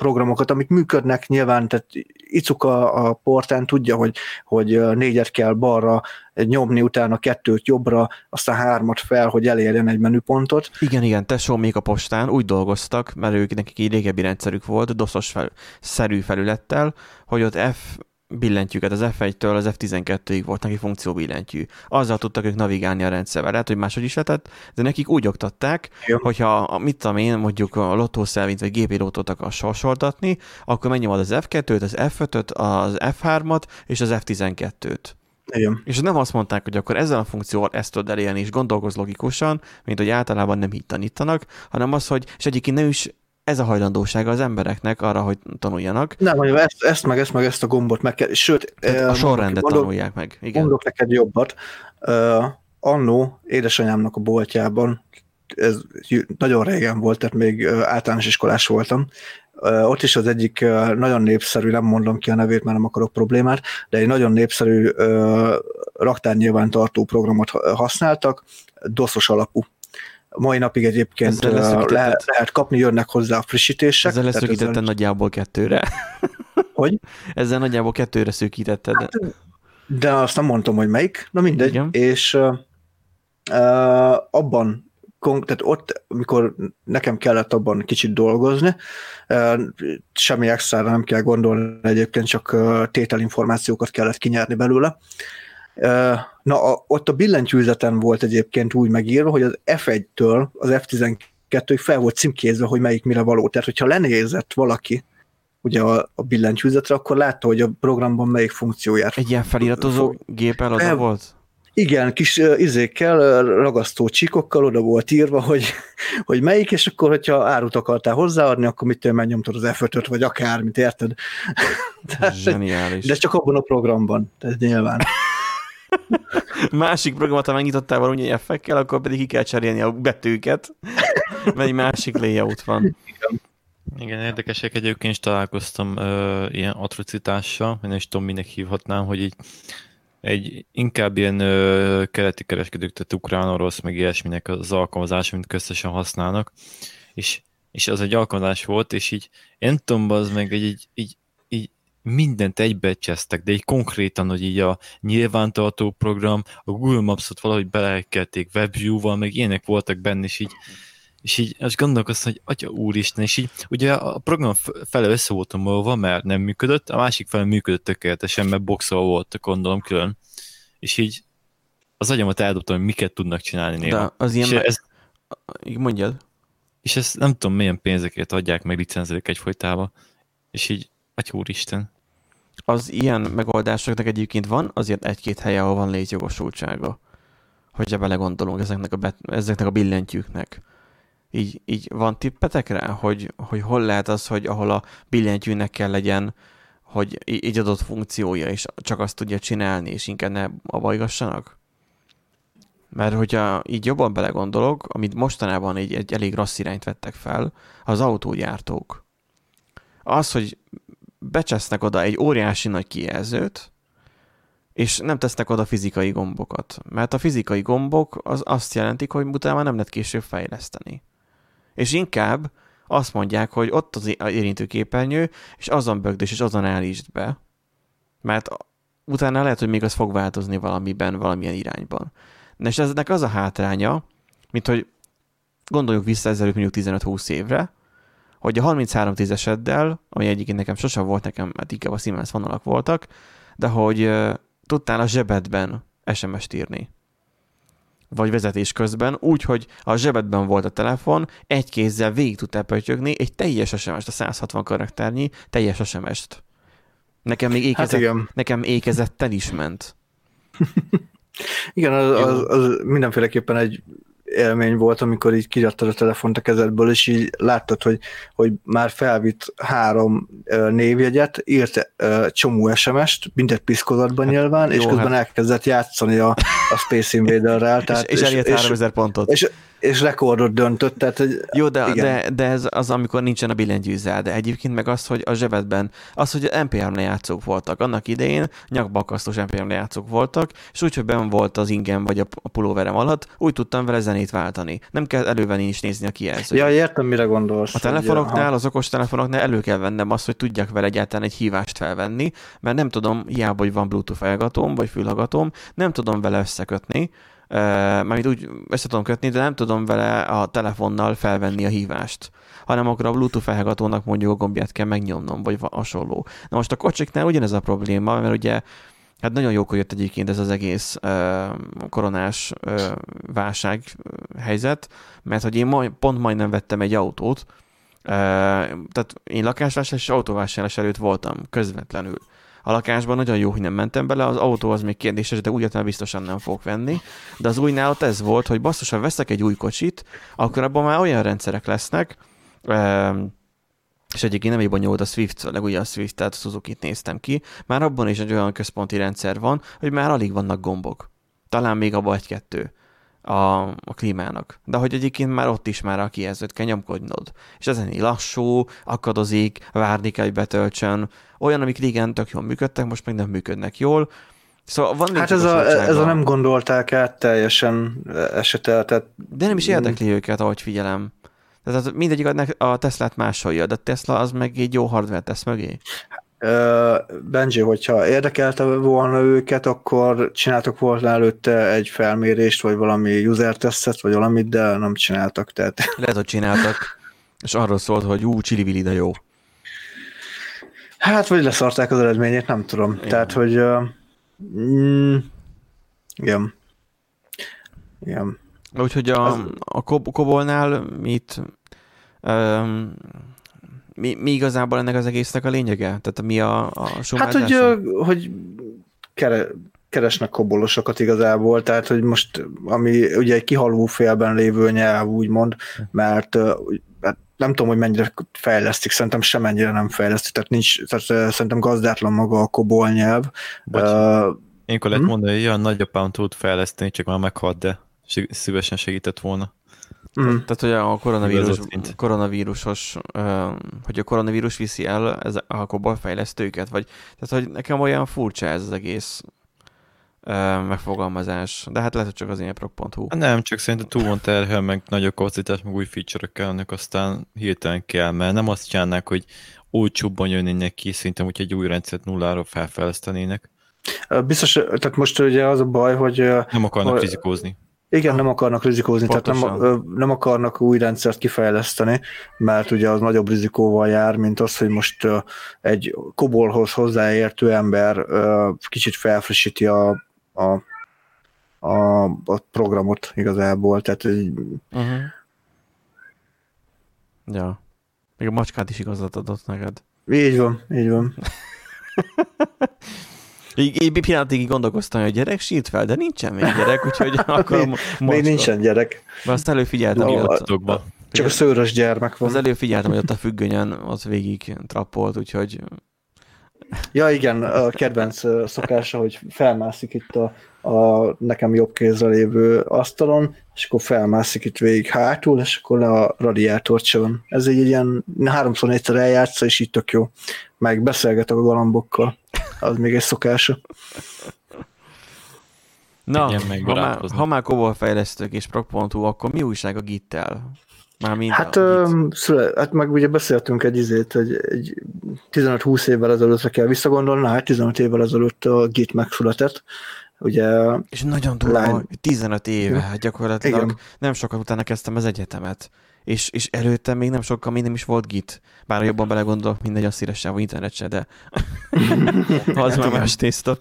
programokat, amik működnek nyilván, tehát Icuka a portán tudja, hogy, hogy négyet kell balra nyomni, utána kettőt jobbra, aztán hármat fel, hogy elérjen egy menüpontot. Igen, igen, tesó még a postán úgy dolgoztak, mert ők nekik egy régebbi rendszerük volt, doszos fel, szerű felülettel, hogy ott F billentyűket az F1-től az F12-ig volt neki funkció billentyű. Azzal tudtak ők navigálni a rendszerbe. Lehet, hogy máshogy is lehetett, de nekik úgy oktatták, Jó. hogyha mit tudom én, mondjuk a lottószelvint vagy lottót akar sorsoltatni, akkor megnyomod az F2-t, az F5-öt, az F3-at és az F12-t. Igen. És nem azt mondták, hogy akkor ezzel a funkcióval ezt tudod elérni, és gondolkoz logikusan, mint hogy általában nem így tanítanak, hanem az, hogy, és egyébként nem is ez a hajlandósága az embereknek arra, hogy tanuljanak. Nem, mondjam, ezt, ezt meg ezt meg ezt a gombot meg kell, sőt... a sorrendet mondok, tanulják meg, igen. Mondok neked jobbat. Uh, annó édesanyámnak a boltjában, ez nagyon régen volt, tehát még általános iskolás voltam, ott is az egyik nagyon népszerű, nem mondom ki a nevét, mert nem akarok problémát, de egy nagyon népszerű raktárnyilvántartó programot használtak, doszos alapú mai napig egyébként le, lehet kapni, jönnek hozzá a frissítések. Ezzel leszűkítetted ezzel... nagyjából kettőre. Hogy? Ezzel nagyjából kettőre szűkítetted. Hát, de azt nem mondtam, hogy melyik, na mindegy. Igen. És uh, abban tehát ott, amikor nekem kellett abban kicsit dolgozni, semmi extra nem kell gondolni, egyébként csak tételinformációkat kellett kinyerni belőle, Na, a, ott a billentyűzeten volt egyébként úgy megírva, hogy az F1-től az F12-ig fel volt címkézve, hogy melyik mire való. Tehát, hogyha lenézett valaki ugye a, a billentyűzetre, akkor látta, hogy a programban melyik funkcióját. Egy ilyen feliratozó gép eladó volt? Igen, kis izékkel, ragasztó csíkokkal oda volt írva, hogy, hogy melyik, és akkor, hogyha árut akartál hozzáadni, akkor mit megnyomtad az F5-öt, vagy akármit, érted? Zseniális. De csak abban a programban, tehát nyilván. Másik programot, ha megnyitottál valami effekkel, akkor pedig ki kell cserélni a betűket, mert egy másik layout van. Igen. érdekesek egyébként is találkoztam ö, ilyen atrocitással, én is tudom, minek hívhatnám, hogy így egy inkább ilyen ö, keleti kereskedők, tehát ukrán, orosz, meg ilyesminek az alkalmazás, mint közösen használnak, és, és az egy alkalmazás volt, és így én tudom, az meg egy, így, így mindent egybecsesztek, de így konkrétan, hogy így a nyilvántartó program, a Google Maps-ot valahogy belekelték WebView-val, meg ilyenek voltak benne, és így, és így azt gondolkoztam, hogy atya úristen, és így ugye a program fele össze volt omolva, mert nem működött, a másik fele működött tökéletesen, mert boxol volt, gondolom külön. És így az agyamat eldobtam, hogy miket tudnak csinálni néha. De az ilyen... És ez, Mondjad. és ezt nem tudom, milyen pénzeket adják meg licenzelik egyfolytában. És így, atya úristen. Az ilyen megoldásoknak egyébként van azért egy-két helye, ahol van létjogosultsága. Hogyha belegondolunk ezeknek a, bet- ezeknek a billentyűknek. Így, így van tippetek rá, hogy, hogy hol lehet az, hogy ahol a billentyűnek kell legyen, hogy így adott funkciója, és csak azt tudja csinálni, és inkább ne abajgassanak? Mert hogyha így jobban belegondolok, amit mostanában egy, egy elég rossz irányt vettek fel, az autógyártók. Az, hogy becsesznek oda egy óriási nagy kijelzőt, és nem tesznek oda fizikai gombokat. Mert a fizikai gombok az azt jelentik, hogy utána már nem lehet később fejleszteni. És inkább azt mondják, hogy ott az érintőképernyő, és azon bögdös, és azon állítsd be. Mert utána lehet, hogy még az fog változni valamiben, valamilyen irányban. Na és eznek az a hátránya, mint hogy gondoljuk vissza ezelőtt mondjuk 15-20 évre, hogy a 33 eseddel, ami egyébként nekem sosem volt, nekem hát inkább a Siemens vonalak voltak, de hogy uh, tudtál a zsebedben SMS-t írni. Vagy vezetés közben, úgy, hogy a zsebedben volt a telefon, egy kézzel végig tudtál pötyögni egy teljes SMS-t, a 160 karakternyi teljes SMS-t. Nekem még ékezett, Hát igen. nekem ékezettel is ment. Igen, az, az, az mindenféleképpen egy élmény volt, amikor így kirattad a telefont a kezedből, és így láttad, hogy, hogy már felvitt három névjegyet, írt csomó SMS-t, mindegy piszkolatban hát, nyilván, és jó, közben hát- elkezdett játszani a, a Space Invader-rel. és, és elért 3000 pontot. és, és rekordot döntött, tehát hogy Jó, de, igen. de, de ez az, amikor nincsen a billentyűzzel, de egyébként meg az, hogy a zsebedben, az, hogy MP3 lejátszók voltak. Annak idején nyakbakasztós MP3 lejátszók voltak, és úgy, hogy benn volt az ingem vagy a, a pulóverem alatt, úgy tudtam vele zenét váltani. Nem kell elővenni is nézni a kijelzőt. Ja, értem, mire gondolsz. A telefonoknál, az okos telefonoknál elő kell vennem azt, hogy tudjak vele egyáltalán egy hívást felvenni, mert nem tudom, hiába, hogy van Bluetooth elgatóm, vagy fülhallgatóm, nem tudom vele összekötni, mármint úgy össze tudom kötni, de nem tudom vele a telefonnal felvenni a hívást, hanem akkor a Bluetooth felhallgatónak mondjuk a gombját kell megnyomnom, vagy va- hasonló. Na most a kocsiknál ugyanez a probléma, mert ugye Hát nagyon jókor jött egyébként ez az egész uh, koronás uh, válság helyzet, mert hogy én majd, pont majdnem vettem egy autót, uh, tehát én lakásvásárlás és autóvásárlás előtt voltam közvetlenül. A lakásban. Nagyon jó, hogy nem mentem bele, az autó az még kérdéses, de értem biztosan nem fogok venni. De az újnál ott ez volt, hogy basszus, ha veszek egy új kocsit, akkor abban már olyan rendszerek lesznek, uh, és egyébként nem egy bonyolult a Swift, a legújabb Swift, tehát a Suzuki-t néztem ki, már abban is egy olyan központi rendszer van, hogy már alig vannak gombok. Talán még abban egy-kettő a, a klímának. De hogy egyébként már ott is már a kijelzőt kell nyomkodnod. És ezen így lassú, akadozik, várni kell, hogy betöltsön. Olyan, amik régen tök jól működtek, most meg nem működnek jól. Szóval van Hát ez a, ez a nem gondolták át teljesen esetel, tehát De nem is érdekli őket, ahogy figyelem. Tehát mindegyik a Teslát másolja, de a Tesla az meg egy jó hardware tesz mögé. Benji, hogyha érdekelte volna őket, akkor csináltak volna előtte egy felmérést, vagy valami user testet, vagy valamit, de nem csináltak. Tehát... Lehet, hogy csináltak, és arról szólt, hogy ú, csili de jó. Hát, vagy leszarták az eredményét, nem tudom. Igen. Tehát, hogy uh, mm, igen. Igen. Úgyhogy a, a Kobolnál mit um, mi, mi igazából ennek az egésznek a lényege? Tehát mi a, a Hát, hogy, hogy kere, keresnek kobolosokat igazából, tehát, hogy most, ami ugye egy kihaló félben lévő nyelv, úgymond, mert hát nem tudom, hogy mennyire fejlesztik, szerintem semennyire nem fejlesztik, tehát, nincs, tehát szerintem gazdátlan maga a kobol nyelv. Bocs, uh, én akkor lehet hm? mondani, hogy olyan nagyapám tud fejleszteni, csak már meghalt, de szívesen segített volna. Mm. Tehát, hogy a koronavírus, koronavírusos, hogy a koronavírus viszi el ez a kobol fejlesztőket, vagy tehát, hogy nekem olyan furcsa ez az egész megfogalmazás, de hát lehet, hogy csak az énprok.hu. Nem, csak szerintem túl van terhel, meg nagyobb kapacitás, meg új feature kellnek, aztán hirtelen kell, mert nem azt csinálnák, hogy olcsóbban jönnének ki, szerintem, hogy egy új rendszert nullára felfejlesztenének. Biztos, tehát most ugye az a baj, hogy... Nem akarnak hogy, rizikózni. Igen, nem akarnak rizikózni, Pontosan. tehát nem, nem akarnak új rendszert kifejleszteni, mert ugye az nagyobb rizikóval jár, mint az, hogy most egy kobolhoz hozzáértő ember kicsit felfrissíti a, a, a, a programot igazából, tehát uh-huh. Ja. Még a macskát is igazat adott neked. Így van, így van. Így, így pillanatig gondolkoztam, hogy gyerek sírt fel, de nincsen még gyerek, úgyhogy akkor még, még nincsen gyerek. De azt előfigyeltem, hogy ott, Csak a szőrös gyermek van. Az előfigyeltem, hogy ott a függönyen az végig trappolt, úgyhogy... Ja igen, a kedvenc szokása, hogy felmászik itt a, a nekem jobb kézre lévő asztalon, és akkor felmászik itt végig hátul, és akkor le a radiátort se van. Ez egy ilyen háromszor négyszer eljátsza, és így tök jó. Meg beszélgetek a galambokkal. Az még egy szokása. Na, ha már, ha már kóval fejlesztők és prog.hu, akkor mi újság a Gittel? Már mind hát, ö, szüle, hát meg ugye beszéltünk egy izét, hogy egy 15-20 évvel ezelőttre kell visszagondolni, hát 15 évvel ezelőtt a Git megszületett, Ugye, és nagyon durva, lány... 15 éve, hát gyakorlatilag Igen. nem sokat utána kezdtem az egyetemet. És, és előtte még nem sokkal még nem is volt Git. Bár jobban belegondolok, mindegy, a szíres internet se, de az már más tészta.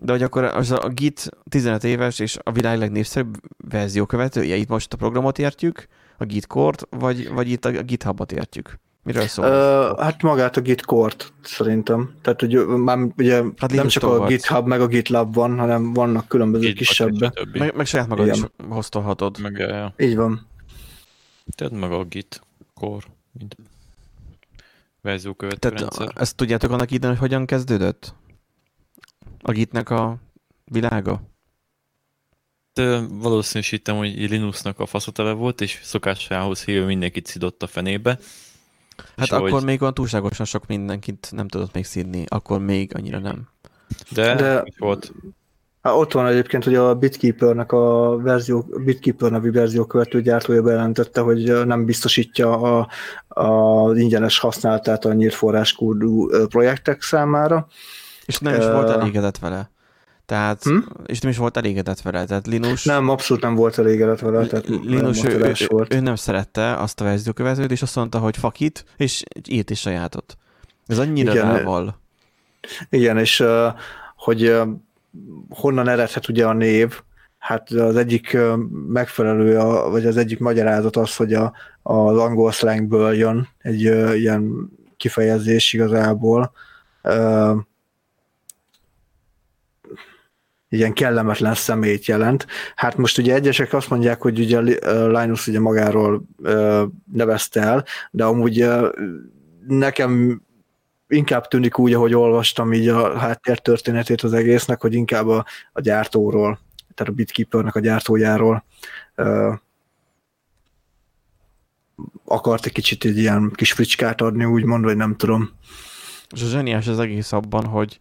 De hogy akkor az a Git 15 éves, és a világ legnépszerűbb verzió követője, itt most a programot értjük, a Git Core-t, vagy, vagy itt a GitHub-ot értjük? Miről szól? Uh, hát magát a Git Core-t szerintem. Tehát hogy már ugye hát nem csak a GitHub meg a GitLab van, hanem vannak különböző Git kisebbek. Meg, meg saját magad Igen. is hoztolhatod. Meg, ja. Így van. Tehát meg a Git Core, mint verziókövető Tehát rendszer. ezt tudjátok annak idején, hogy hogyan kezdődött? A Gitnek a világa? De valószínűsítem, hogy Linuxnak a faszotele volt, és szokásához hívő mindenkit szidott a fenébe, Hát akkor ahogy... még olyan túlságosan sok mindenkit nem tudott még szídni, akkor még annyira nem. De, De volt. Hát ott van egyébként, hogy a Bitkeeper-nek a verzió, Bitkeeper nevű verzió követő gyártója bejelentette, hogy nem biztosítja a, a ingyenes használatát a nyílt forráskódú projektek számára. És nem is uh, volt elégedett vele. Tehát, hm? és nem is volt elégedett vele, tehát Linus... Nem, abszolút nem volt elégedett vele, tehát Linus, ő, ő, volt. ő, nem szerette azt a verziókövetőt, és azt mondta, hogy fuck it, és írt is sajátot. Ez annyira Igen, rával. Igen, és hogy honnan eredhet ugye a név, hát az egyik megfelelő, vagy az egyik magyarázat az, hogy a, az angol slangből jön egy ilyen kifejezés igazából, ilyen kellemetlen szemét jelent. Hát most ugye egyesek azt mondják, hogy ugye Linus ugye magáról nevezte el, de amúgy nekem inkább tűnik úgy, ahogy olvastam így a háttértörténetét az egésznek, hogy inkább a, a gyártóról, tehát a Bitkeepernek a gyártójáról akart egy kicsit egy ilyen kis fricskát adni, úgymond, vagy nem tudom. És a zseniás az egész abban, hogy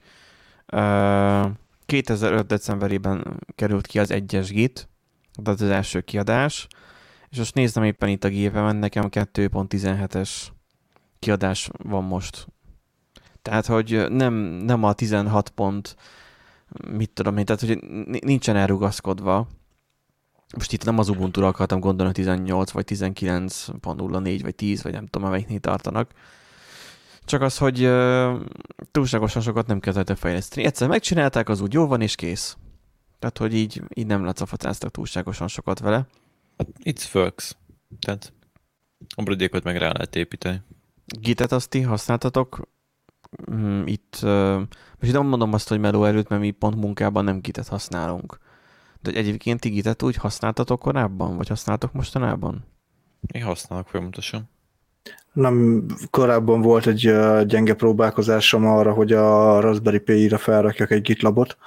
uh, 2005. decemberében került ki az egyes git, tehát az első kiadás, és most nézem éppen itt a gépemen, nekem 2.17-es kiadás van most. Tehát, hogy nem, nem a 16 pont, mit tudom én, tehát, hogy nincsen elrugaszkodva. Most itt nem az Ubuntu-ra akartam gondolni, 18 vagy 19.04 vagy 10, vagy nem tudom, melyiknél tartanak, csak az, hogy uh, túlságosan sokat nem kezdett fejleszteni. Egyszer megcsinálták, az úgy jó van, és kész. Tehát, hogy így, így nem lacafacáztak túlságosan sokat vele. It's works. Tehát obradékot meg rá lehet építeni. Gitet azt ti használtatok mm, itt, uh, most nem mondom azt, hogy meló előtt, mert mi pont munkában nem gitet használunk. De egyébként ti gitet úgy használtatok korábban, vagy használtok mostanában? Én használok folyamatosan. Nem, korábban volt egy gyenge próbálkozásom arra, hogy a Raspberry Pi-ra felrakjak egy GitLabot,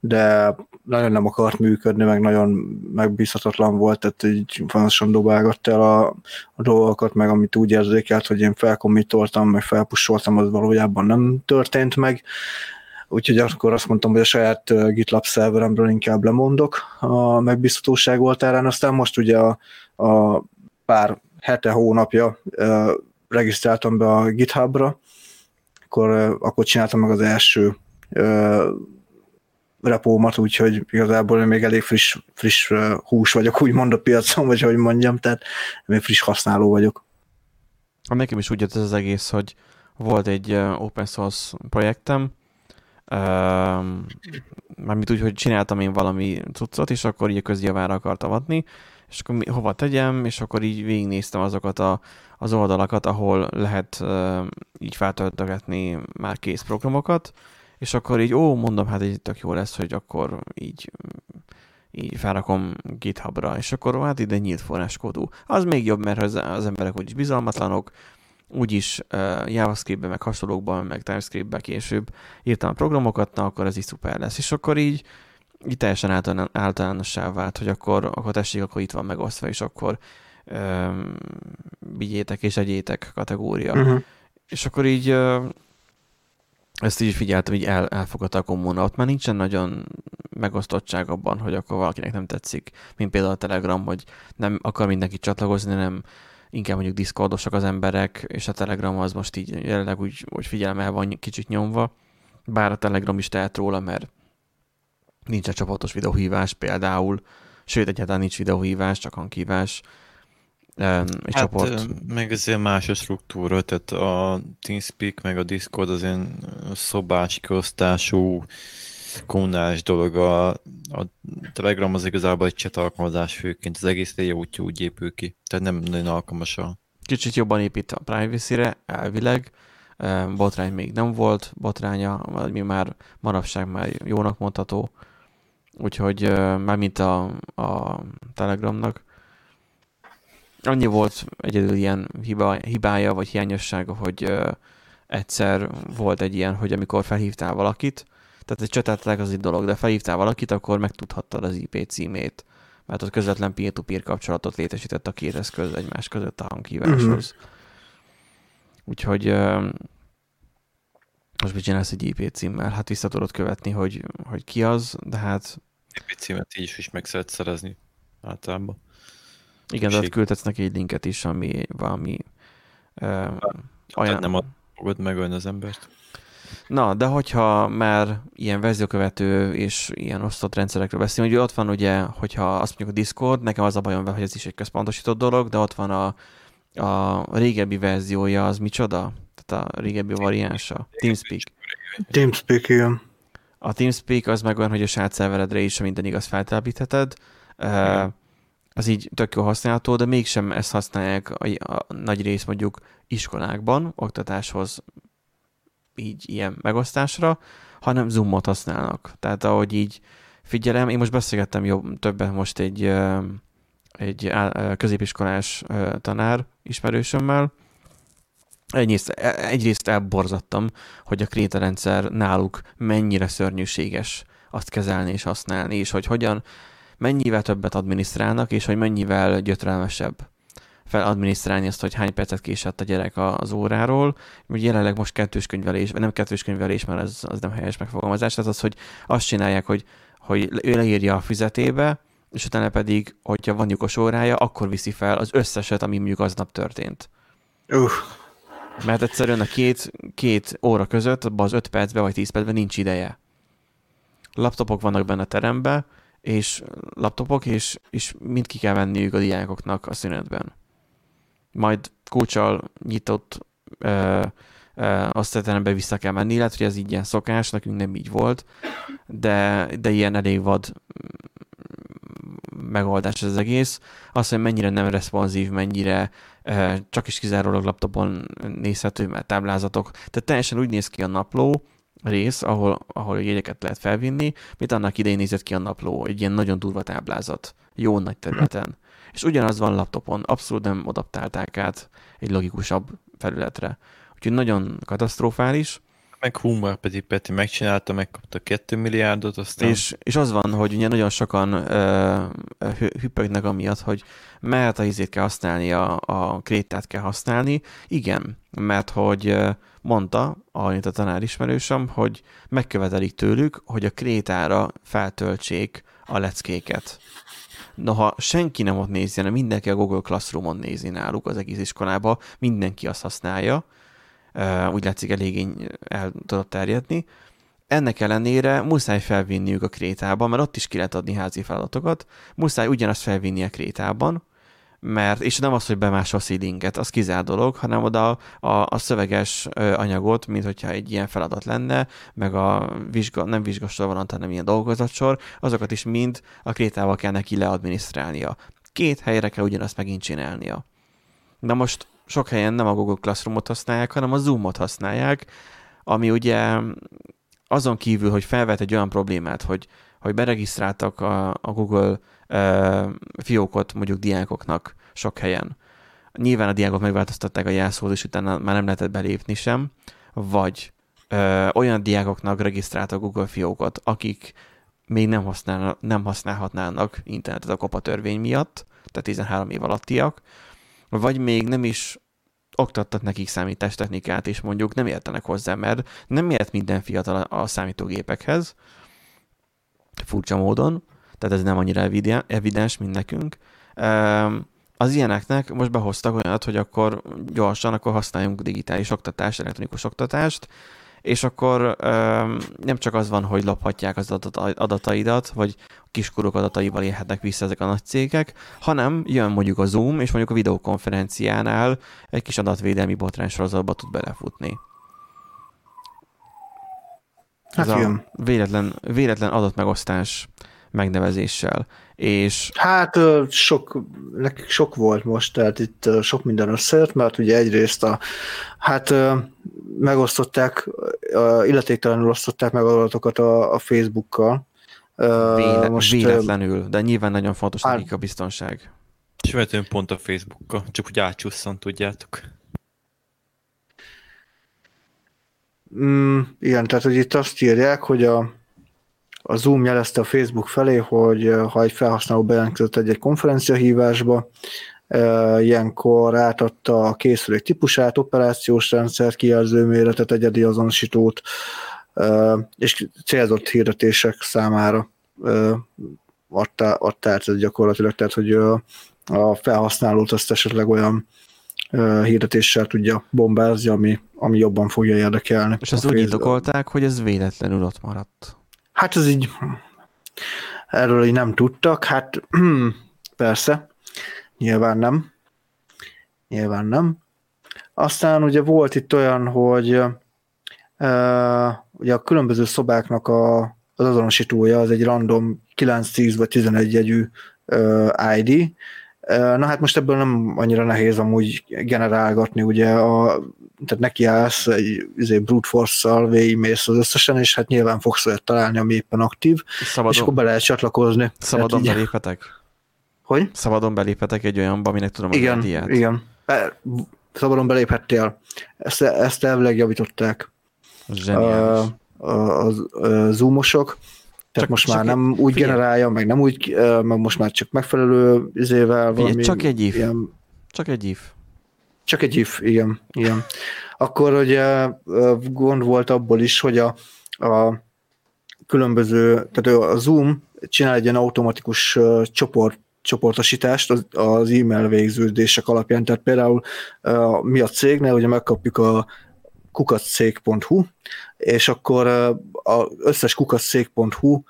de nagyon nem akart működni, meg nagyon megbízhatatlan volt, tehát így folyamatosan dobálgatta el a, a dolgokat, meg amit úgy érzékelt, hogy én felkommitoltam, meg felpussoltam, az valójában nem történt meg. Úgyhogy akkor azt mondtam, hogy a saját GitLab szerveremről inkább lemondok a megbízhatóság voltárán, aztán most ugye a, a pár hete, hónapja regisztráltam be a GitHubra, akkor, akkor csináltam meg az első uh, repómat, úgyhogy igazából még elég friss, friss hús vagyok, úgymond a piacon, vagy hogy mondjam, tehát még friss használó vagyok. Nekem is úgy jött ez az egész, hogy volt egy open source projektem, mármint úgy, hogy csináltam én valami cuccot, és akkor így a közjavára akartam adni, és akkor mi, hova tegyem, és akkor így végignéztem azokat a, az oldalakat, ahol lehet uh, így feltöltögetni már kész programokat, és akkor így, ó, mondom, hát így tök jó lesz, hogy akkor így így felrakom GitHubra, és akkor hát ide nyílt forráskódú. Az még jobb, mert az, az emberek úgyis bizalmatlanok, úgyis uh, JavaScript-ben, meg hasonlókban, meg TypeScript-ben később írtam a programokat, na akkor ez is szuper lesz. És akkor így, így teljesen általán, általánossá vált, hogy akkor, akkor tessék, akkor itt van megosztva, és akkor um, vigyétek és egyétek kategória. Uh-huh. És akkor így uh, ezt így figyeltem, hogy el, elfogadta a kommuna. Ott már nincsen nagyon megosztottság abban, hogy akkor valakinek nem tetszik, mint például a Telegram, hogy nem akar mindenki csatlakozni, nem inkább mondjuk diszkordosak az emberek, és a Telegram az most így jelenleg úgy, úgy figyelem el van kicsit nyomva, bár a Telegram is tehet róla, mert nincs a csapatos videóhívás például, sőt, egyáltalán nincs videóhívás, csak hanghívás, egy hát, csoport. Meg azért más a struktúra, tehát a TeamSpeak meg a Discord az ilyen szobás kiosztású kommunális dolog. A, a Telegram az igazából egy chat alkalmazás főként, az egész útja úgy épül ki, tehát nem nagyon alkalmas a... Kicsit jobban épít a privacy-re, elvileg, botrány még nem volt, botránya, vagy mi már manapság már jónak mondható, úgyhogy már mint a, a Telegramnak, annyi volt egyedül ilyen hiba, hibája vagy hiányossága, hogy uh, egyszer volt egy ilyen, hogy amikor felhívtál valakit, tehát egy cseteltek az egy dolog, de felhívtál valakit, akkor megtudhattad az IP címét, mert ott közvetlen peer-to-peer kapcsolatot létesített a két eszköz egymás között a hanghíváshoz. Uh-huh. Úgyhogy uh, most mit csinálsz egy IP címmel? Hát vissza tudod követni, hogy, hogy ki az, de hát... IP címet így is, is meg szeret szerezni általában. Igen, de küldhetsz neki egy linket is, ami valami uh, olyan... Nem fogod megölni az embert. Na, de hogyha már ilyen verziókövető és ilyen osztott rendszerekről beszélünk, hogy ott van ugye, hogyha azt mondjuk a Discord, nekem az a bajom vele, hogy ez is egy központosított dolog, de ott van a, a régebbi verziója, az micsoda? Tehát a régebbi variánsa? TeamSpeak. TeamSpeak, igen. A TeamSpeak az meg olyan, hogy a saját szerveredre is minden igaz feltelepítheted. Uh, az így tök jó használható, de mégsem ezt használják a, a nagy rész mondjuk iskolákban, oktatáshoz így ilyen megosztásra, hanem Zoomot használnak. Tehát ahogy így figyelem, én most beszélgettem jobb, többen most egy, egy középiskolás tanár ismerősömmel, Egyrészt, e, egyrészt elborzattam, hogy a krétarendszer náluk mennyire szörnyűséges azt kezelni és használni, és hogy hogyan mennyivel többet adminisztrálnak, és hogy mennyivel gyötrelmesebb feladminisztrálni azt, hogy hány percet késett a gyerek az óráról. Ugye jelenleg most kettős könyvelés, nem kettős könyvelés, mert ez az nem helyes megfogalmazás, tehát az, hogy azt csinálják, hogy, hogy ő leírja a fizetébe, és utána pedig, hogyha van lyukos órája, akkor viszi fel az összeset, ami mondjuk aznap történt. Uh. Mert egyszerűen a két, két óra között, abban az öt percben vagy tíz percben nincs ideje. Laptopok vannak benne a teremben, és laptopok, és, és mind ki kell venniük a diákoknak a szünetben. Majd kulcsal nyitott ö, ö, terembe vissza kell menni, lehet, hogy ez így ilyen szokás, nekünk nem így volt, de, de ilyen elég vad megoldás az egész. Azt, hogy mennyire nem responsív, mennyire ö, csak is kizárólag laptopon nézhető, mert táblázatok. Tehát teljesen úgy néz ki a napló, rész, ahol, ahol jegyeket lehet felvinni, mint annak idején nézett ki a napló, egy ilyen nagyon durva táblázat, jó nagy területen. És ugyanaz van laptopon, abszolút nem adaptálták át egy logikusabb felületre. Úgyhogy nagyon katasztrofális. Meg humor pedig Peti megcsinálta, megkapta 2 milliárdot, aztán... És, és az van, hogy ugye nagyon sokan ö, hüppögnek amiatt, hogy mert a izét kell használni, a, a krétát kell használni. Igen, mert hogy mondta, ahogy a tanár ismerősöm, hogy megkövetelik tőlük, hogy a krétára feltöltsék a leckéket. Noha senki nem ott nézi, hanem mindenki a Google Classroom-on nézi náluk az egész iskolába, mindenki azt használja, úgy látszik eléggé el tudott terjedni. Ennek ellenére muszáj felvinniük a krétában, mert ott is ki lehet adni házi feladatokat, muszáj ugyanazt felvinni a krétában, mert, és nem az, hogy bemásol seedinget, az kizár dolog, hanem oda a, a szöveges anyagot, mint hogyha egy ilyen feladat lenne, meg a vizsga, nem vizsgasor van, hanem ilyen dolgozatsor, azokat is mind a krétával kell neki leadminisztrálnia. Két helyre kell ugyanazt megint csinálnia. De most sok helyen nem a Google Classroom-ot használják, hanem a Zoom-ot használják, ami ugye azon kívül, hogy felvet egy olyan problémát, hogy, hogy beregisztráltak a, a Google fiókot mondjuk diákoknak sok helyen. Nyilván a diákok megváltoztatták a jelszót, és utána már nem lehetett belépni sem, vagy e, olyan diákoknak regisztráltak Google fiókot, akik még nem, használ, nem használhatnának internetet a kopa törvény miatt, tehát 13 év alattiak, vagy még nem is oktattak nekik számítástechnikát, és mondjuk nem értenek hozzá, mert nem ért minden fiatal a számítógépekhez, furcsa módon, tehát ez nem annyira evidens, mint nekünk. Az ilyeneknek most behoztak olyat, hogy akkor gyorsan, akkor használjunk digitális oktatást, elektronikus oktatást, és akkor nem csak az van, hogy lophatják az adataidat, vagy kiskorok adataival élhetnek vissza ezek a nagy cégek, hanem jön mondjuk a Zoom, és mondjuk a videokonferenciánál egy kis adatvédelmi botrány sorozatba tud belefutni. Hát Ez jön. a véletlen, véletlen adatmegosztás megnevezéssel. És... Hát sok, nekik sok volt most, tehát itt sok minden összejött, mert ugye egyrészt a, hát megosztották, illetéktelenül osztották meg adatokat a, a Facebookkal. Véle, most, véletlenül, de nyilván nagyon fontos hát, nekik a biztonság. És pont a Facebookkal, csak hogy átcsusszan, tudjátok. Mm, igen, tehát hogy itt azt írják, hogy a, a Zoom jelezte a Facebook felé, hogy ha egy felhasználó bejelentkezett egy-egy konferenciahívásba, ilyenkor átadta a készülék típusát, operációs rendszer, kijelző méretet, egyedi azonosítót, és célzott hirdetések számára adta, adta át gyakorlatilag, tehát hogy a felhasználót azt esetleg olyan hirdetéssel tudja bombázni, ami, ami jobban fogja érdekelni. És ezt úgy indokolták, hogy ez véletlenül ott maradt. Hát ez így, erről így nem tudtak, hát persze, nyilván nem. Nyilván nem. Aztán ugye volt itt olyan, hogy uh, ugye a különböző szobáknak a, az azonosítója az egy random 9, 10 vagy 11 jegyű uh, ID, Na hát most ebből nem annyira nehéz amúgy generálgatni, ugye a, tehát neki állsz egy izé, brute force-szal, végigmész az összesen, és hát nyilván fogsz olyat találni, ami éppen aktív, szabadon, és akkor be lehet csatlakozni. Szabadon tehát, beléphetek? Hogy? Szabadon beléphetek egy olyanba, aminek tudom igen, ilyet. Igen, szabadon beléphettél. Ezt, ezt elvileg javították. Zseniális. A, a, a, a zoomosok. Tehát csak, most már nem úgy figyelj. generálja, meg nem úgy, meg most már csak megfelelő izével valami... Csak egy if. Ilyen, csak egy if. Csak egy if, igen. igen. Akkor ugye gond volt abból is, hogy a, a különböző, tehát a Zoom csinál egy ilyen automatikus csoport, csoportosítást az, az e-mail végződések alapján. Tehát például mi a cégnél, ugye megkapjuk a kukacszék.hu, és akkor az összes kukacszék.hu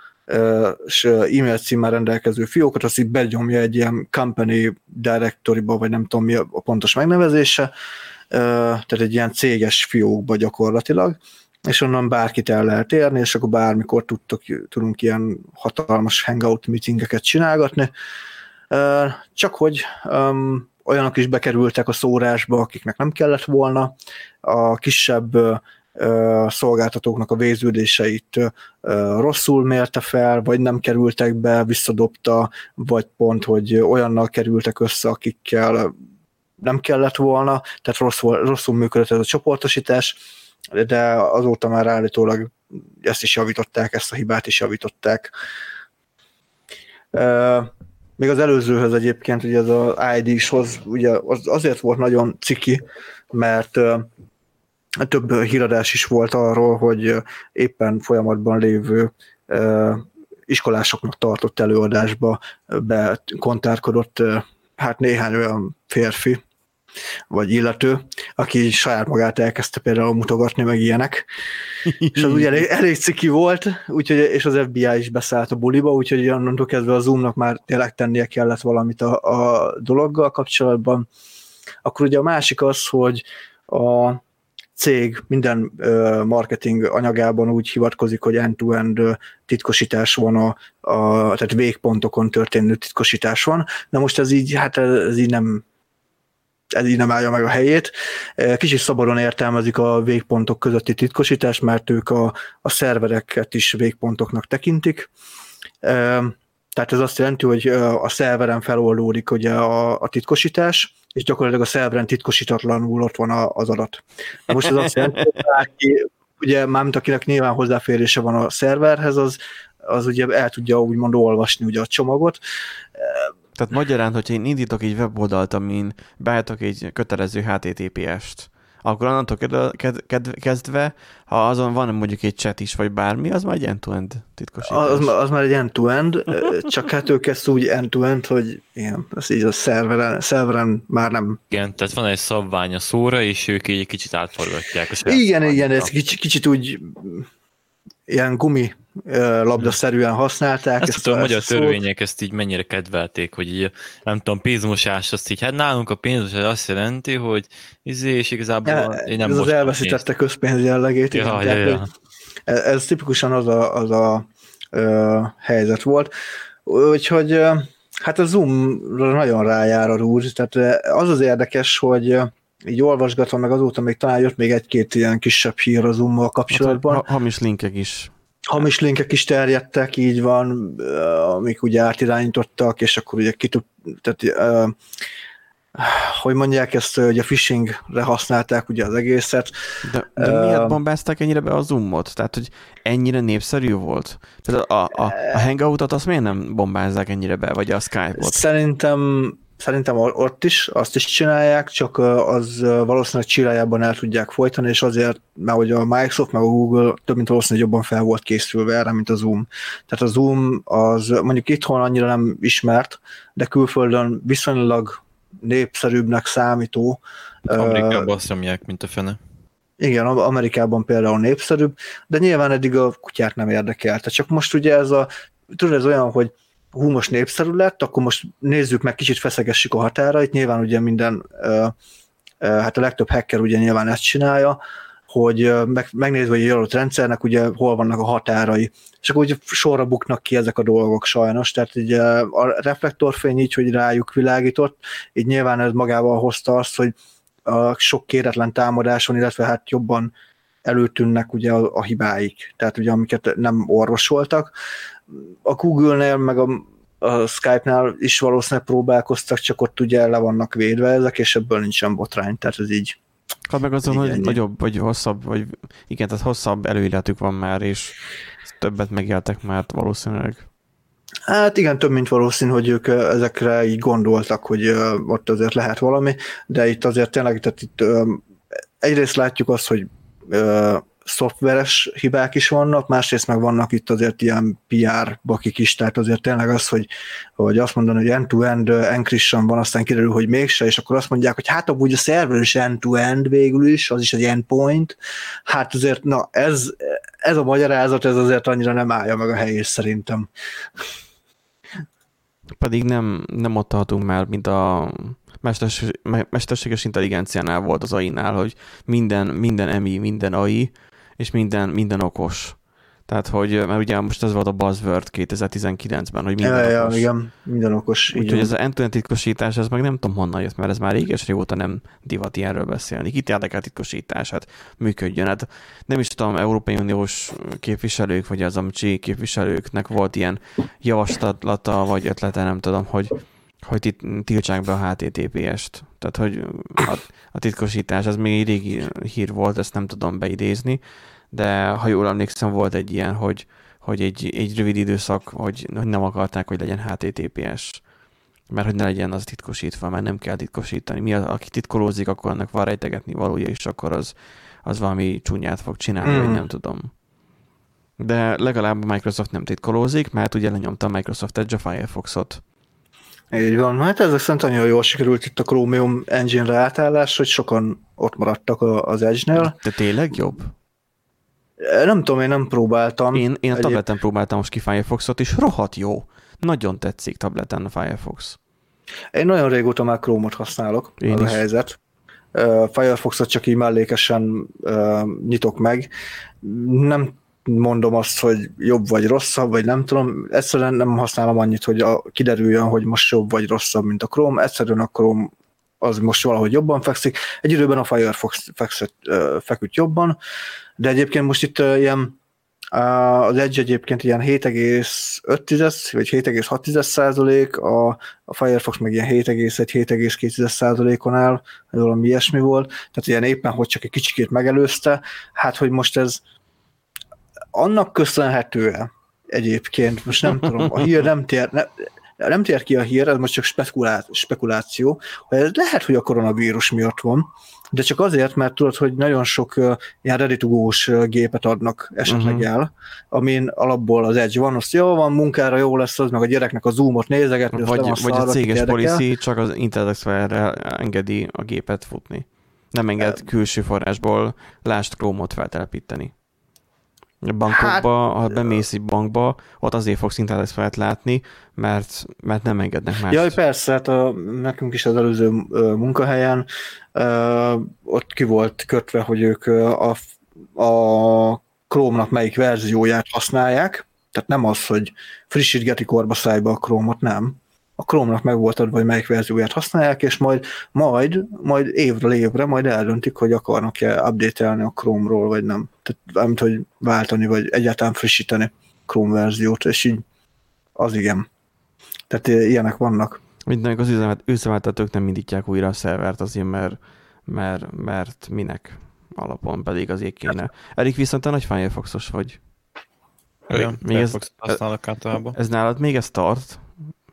és e-mail címmel rendelkező fiókot, azt így begyomja egy ilyen company directory-ba, vagy nem tudom mi a pontos megnevezése, tehát egy ilyen céges fiókba gyakorlatilag, és onnan bárkit el lehet érni, és akkor bármikor tudtok, tudunk ilyen hatalmas hangout meetingeket csinálgatni. Csak hogy olyanok is bekerültek a szórásba, akiknek nem kellett volna, a kisebb szolgáltatóknak a végződéseit rosszul mérte fel, vagy nem kerültek be, visszadobta, vagy pont, hogy olyannal kerültek össze, akikkel nem kellett volna, tehát rosszul, rosszul működött ez a csoportosítás, de azóta már állítólag ezt is javították, ezt a hibát is javították. Még az előzőhöz egyébként, ugye ez az ID-shoz, ugye az azért volt nagyon ciki, mert több híradás is volt arról, hogy éppen folyamatban lévő iskolásoknak tartott előadásba bekontárkodott hát néhány olyan férfi, vagy illető, aki saját magát elkezdte például mutogatni, meg ilyenek. és az ugye elég, elég ciki volt, úgyhogy, és az FBI is beszállt a buliba, úgyhogy onnantól kezdve a Zoomnak már tényleg tennie kellett valamit a, a dologgal kapcsolatban. Akkor ugye a másik az, hogy a cég minden marketing anyagában úgy hivatkozik, hogy end-to-end titkosítás van, a, a, tehát végpontokon történő titkosítás van. Na most ez így, hát ez így nem ez így nem állja meg a helyét. Kicsit szabadon értelmezik a végpontok közötti titkosítást, mert ők a, a szervereket is végpontoknak tekintik. Tehát ez azt jelenti, hogy a szerveren feloldódik ugye a, a titkosítás, és gyakorlatilag a szerveren titkosítatlanul ott van az adat. Na most ez azt jelenti, hogy bárki, ugye mármint akinek nyilván hozzáférése van a szerverhez, az, az ugye el tudja úgymond olvasni ugye a csomagot. Tehát magyarán, hogyha én indítok egy weboldalt, amin beálltok egy kötelező HTTPS-t, akkor annantól kezdve, ha azon van mondjuk egy chat is, vagy bármi, az már egy end-to-end titkosítás. Az, az már egy end-to-end, csak hát ők ezt úgy end-to-end, hogy igen, ez így a szerveren, szerveren már nem... Igen, tehát van egy szabvány a szóra, és ők így egy kicsit átforgatják. A igen, igen, ez kicsit, kicsit úgy ilyen gumi labdaszerűen használták. Ezt, ezt tudom, a magyar szót. törvények ezt így mennyire kedvelték, hogy így, nem tudom, pénzmosás, azt így, hát nálunk a pénzmosás azt jelenti, hogy izé, és igazából ja, én nem Ez az elveszítette közpénz jellegét. Ja, igen, ja, ja. Ez, ez tipikusan az a, az a ö, helyzet volt. Úgyhogy hát a Zoom-ra nagyon rájár a rúd, tehát az az érdekes, hogy így olvasgatom, meg azóta még talán jött még egy-két ilyen kisebb hír a Zoom-mal kapcsolatban. Hát, ha, hamis linkek is. Hamis linkek is terjedtek, így van, amik ugye átirányítottak, és akkor ugye ki tud, tehát, uh, hogy mondják ezt, hogy a phishingre használták ugye az egészet. De, de uh, miért bombázták ennyire be a Zoomot? Tehát, hogy ennyire népszerű volt? Tehát a, a, a Hangoutot azt miért nem bombázzák ennyire be, vagy a Skype-ot? Szerintem Szerintem ott is azt is csinálják, csak az valószínűleg csirájában el tudják folytani, és azért, mert hogy a Microsoft meg a Google több mint valószínűleg jobban fel volt készülve erre, mint a Zoom. Tehát a Zoom az mondjuk itthon annyira nem ismert, de külföldön viszonylag népszerűbbnek számító. Amerikában azt nyomják, mint a fene. Igen, Amerikában például népszerűbb, de nyilván eddig a kutyát nem érdekelte. Csak most ugye ez a, tudod, ez olyan, hogy hú, most népszerű lett, akkor most nézzük meg, kicsit feszegessük a határait, nyilván ugye minden, hát a legtöbb hacker ugye nyilván ezt csinálja, hogy meg, megnézve hogy egy adott rendszernek ugye hol vannak a határai, és akkor ugye sorra buknak ki ezek a dolgok sajnos, tehát ugye a reflektorfény így, hogy rájuk világított, így nyilván ez magával hozta azt, hogy a sok kéretlen támadáson, illetve hát jobban előtűnnek ugye a, a hibáik, tehát ugye amiket nem orvosoltak, a Google-nél, meg a, a Skype-nál is valószínűleg próbálkoztak, csak ott ugye le vannak védve ezek, és ebből nincsen botrány, tehát ez így. Hát meg azon, hogy nagyobb, vagy hosszabb, vagy igen, tehát hosszabb előéletük van már, és többet megéltek már valószínűleg. Hát igen, több mint valószínű, hogy ők ezekre így gondoltak, hogy ott azért lehet valami, de itt azért tényleg, tehát itt egyrészt látjuk azt, hogy szoftveres hibák is vannak, másrészt meg vannak itt azért ilyen PR bakik is, tehát azért tényleg az, hogy, hogy azt mondani, hogy end-to-end encryption van, aztán kiderül, hogy mégse, és akkor azt mondják, hogy hát amúgy a szerver is end-to-end végül is, az is egy endpoint, hát azért, na ez, ez a magyarázat, ez azért annyira nem állja meg a helyét szerintem. Pedig nem, nem ott tartunk már, mint a mesterséges intelligenciánál volt az AI-nál, hogy minden, minden EMI, minden AI és minden, minden okos. Tehát, hogy, mert ugye most ez volt a buzzword 2019-ben, hogy minden ja, okos. Ja, igen, minden okos. Úgyhogy ez az end titkosítás, ez meg nem tudom honnan jött, mert ez már réges régóta nem divat ilyenről beszélni. Itt érdekel titkosítás, hát működjön. Hát nem is tudom, Európai Uniós képviselők, vagy az AMCSI képviselőknek volt ilyen javaslata, vagy ötlete, nem tudom, hogy hogy itt tiltsák be a HTTPS-t. Tehát, hogy a, a titkosítás, ez még egy régi hír volt, ezt nem tudom beidézni, de ha jól emlékszem, volt egy ilyen, hogy, hogy egy, egy rövid időszak, hogy, hogy nem akarták, hogy legyen HTTPS mert hogy ne legyen az titkosítva, mert nem kell titkosítani. Mi az, aki titkolózik, akkor annak van rejtegetni valója, és akkor az, az valami csúnyát fog csinálni, mm. vagy nem tudom. De legalább Microsoft nem titkolózik, mert ugye lenyomta a Microsoft Edge a Firefoxot. Így van, hát ezek szerint nagyon jól sikerült itt a Chromium engine-re átállás, hogy sokan ott maradtak az Edge-nél. De tényleg jobb? Nem tudom, én nem próbáltam. Én, én a tableten próbáltam most ki Firefoxot, és rohadt jó. Nagyon tetszik tableten a Firefox. Én nagyon régóta már Chrome-ot használok, én az is. a helyzet. Firefoxot csak így mellékesen nyitok meg. Nem mondom azt, hogy jobb vagy rosszabb, vagy nem tudom, egyszerűen nem használom annyit, hogy a, kiderüljön, hogy most jobb vagy rosszabb, mint a Chrome, egyszerűen a Chrome az most valahogy jobban fekszik. Egy időben a Firefox fekszett, feküdt jobban, de egyébként most itt ilyen az Edge egyébként ilyen 7,5 vagy 7,6 százalék, a, a Firefox meg ilyen 7,1-7,2 százalékon áll, valami ilyesmi volt, tehát ilyen éppen, hogy csak egy kicsikét megelőzte, hát hogy most ez annak köszönhető egyébként, most nem tudom, a hír nem tér, ne, nem tér ki a hír, ez most csak spekuláció, hogy ez lehet, hogy a koronavírus miatt van, de csak azért, mert tudod, hogy nagyon sok uh, ilyen to uh, gépet adnak esetleg uh-huh. el, amin alapból az Edge van, azt jó van, munkára jó lesz az, meg a gyereknek a zoomot nézegetni, vagy, vagy a céges policy csak az Intel explorer engedi a gépet futni. Nem enged külső forrásból lást Chrome-ot feltelepíteni. A bankokba, hát, ha bemész egy bankba, ott azért fogsz Internet explorer látni, mert, mert nem engednek más. Jaj, persze, hát a, nekünk is az előző munkahelyen uh, ott ki volt kötve, hogy ők a, a Chrome-nak melyik verzióját használják, tehát nem az, hogy frissítgeti korba szájba a Chrome-ot, nem. A Chrome-nak meg volt adva, hogy melyik verzióját használják, és majd, majd, majd évről évre majd eldöntik, hogy akarnak-e update a Chrome-ról, vagy nem. Tehát nem hogy váltani, vagy egyáltalán frissíteni Chrome verziót, és így az igen. Tehát ilyenek vannak. Mindenek az üzemet, üzemeltetők nem indítják újra a szervert azért, mert, mert, mert minek alapon pedig azért kéne. Erik, viszont te nagy Firefoxos vagy. Igen, még ez, használok általában. Ez nálad még ez tart?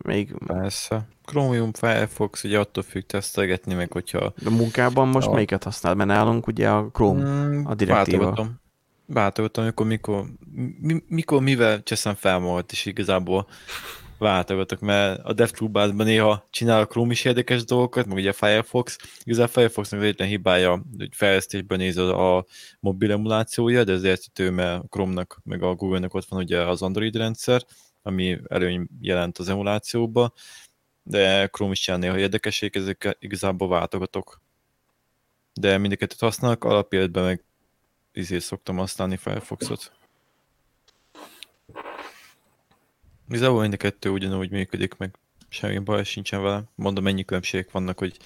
Még... Persze. Chromium, Firefox, ugye attól függ tesztelgetni, meg hogyha... A munkában most a... melyiket használ? Mert nálunk ugye a Chrome, mm, a direktíva. Váltogatom, amikor, mikor, mi, mikor mivel cseszem fel magad, és igazából váltogatok, mert a DevToolBars-ban néha csinál a Chrome is érdekes dolgokat, meg ugye a Firefox. Igazából a Firefoxnak egyetlen hibája, hogy fejlesztésben néz a mobil emulációja, de ez értető, mert a Chrome-nak, meg a Google-nak ott van ugye az Android rendszer, ami előny jelent az emulációba, de Chrome is csinál néha érdekesség, ezek igazából váltogatok. De mindeket használok, alapéletben meg izé szoktam használni Firefoxot. Igazából mind a kettő ugyanúgy működik, meg semmi baj sincsen vele. Mondom, mennyi különbségek vannak, hogy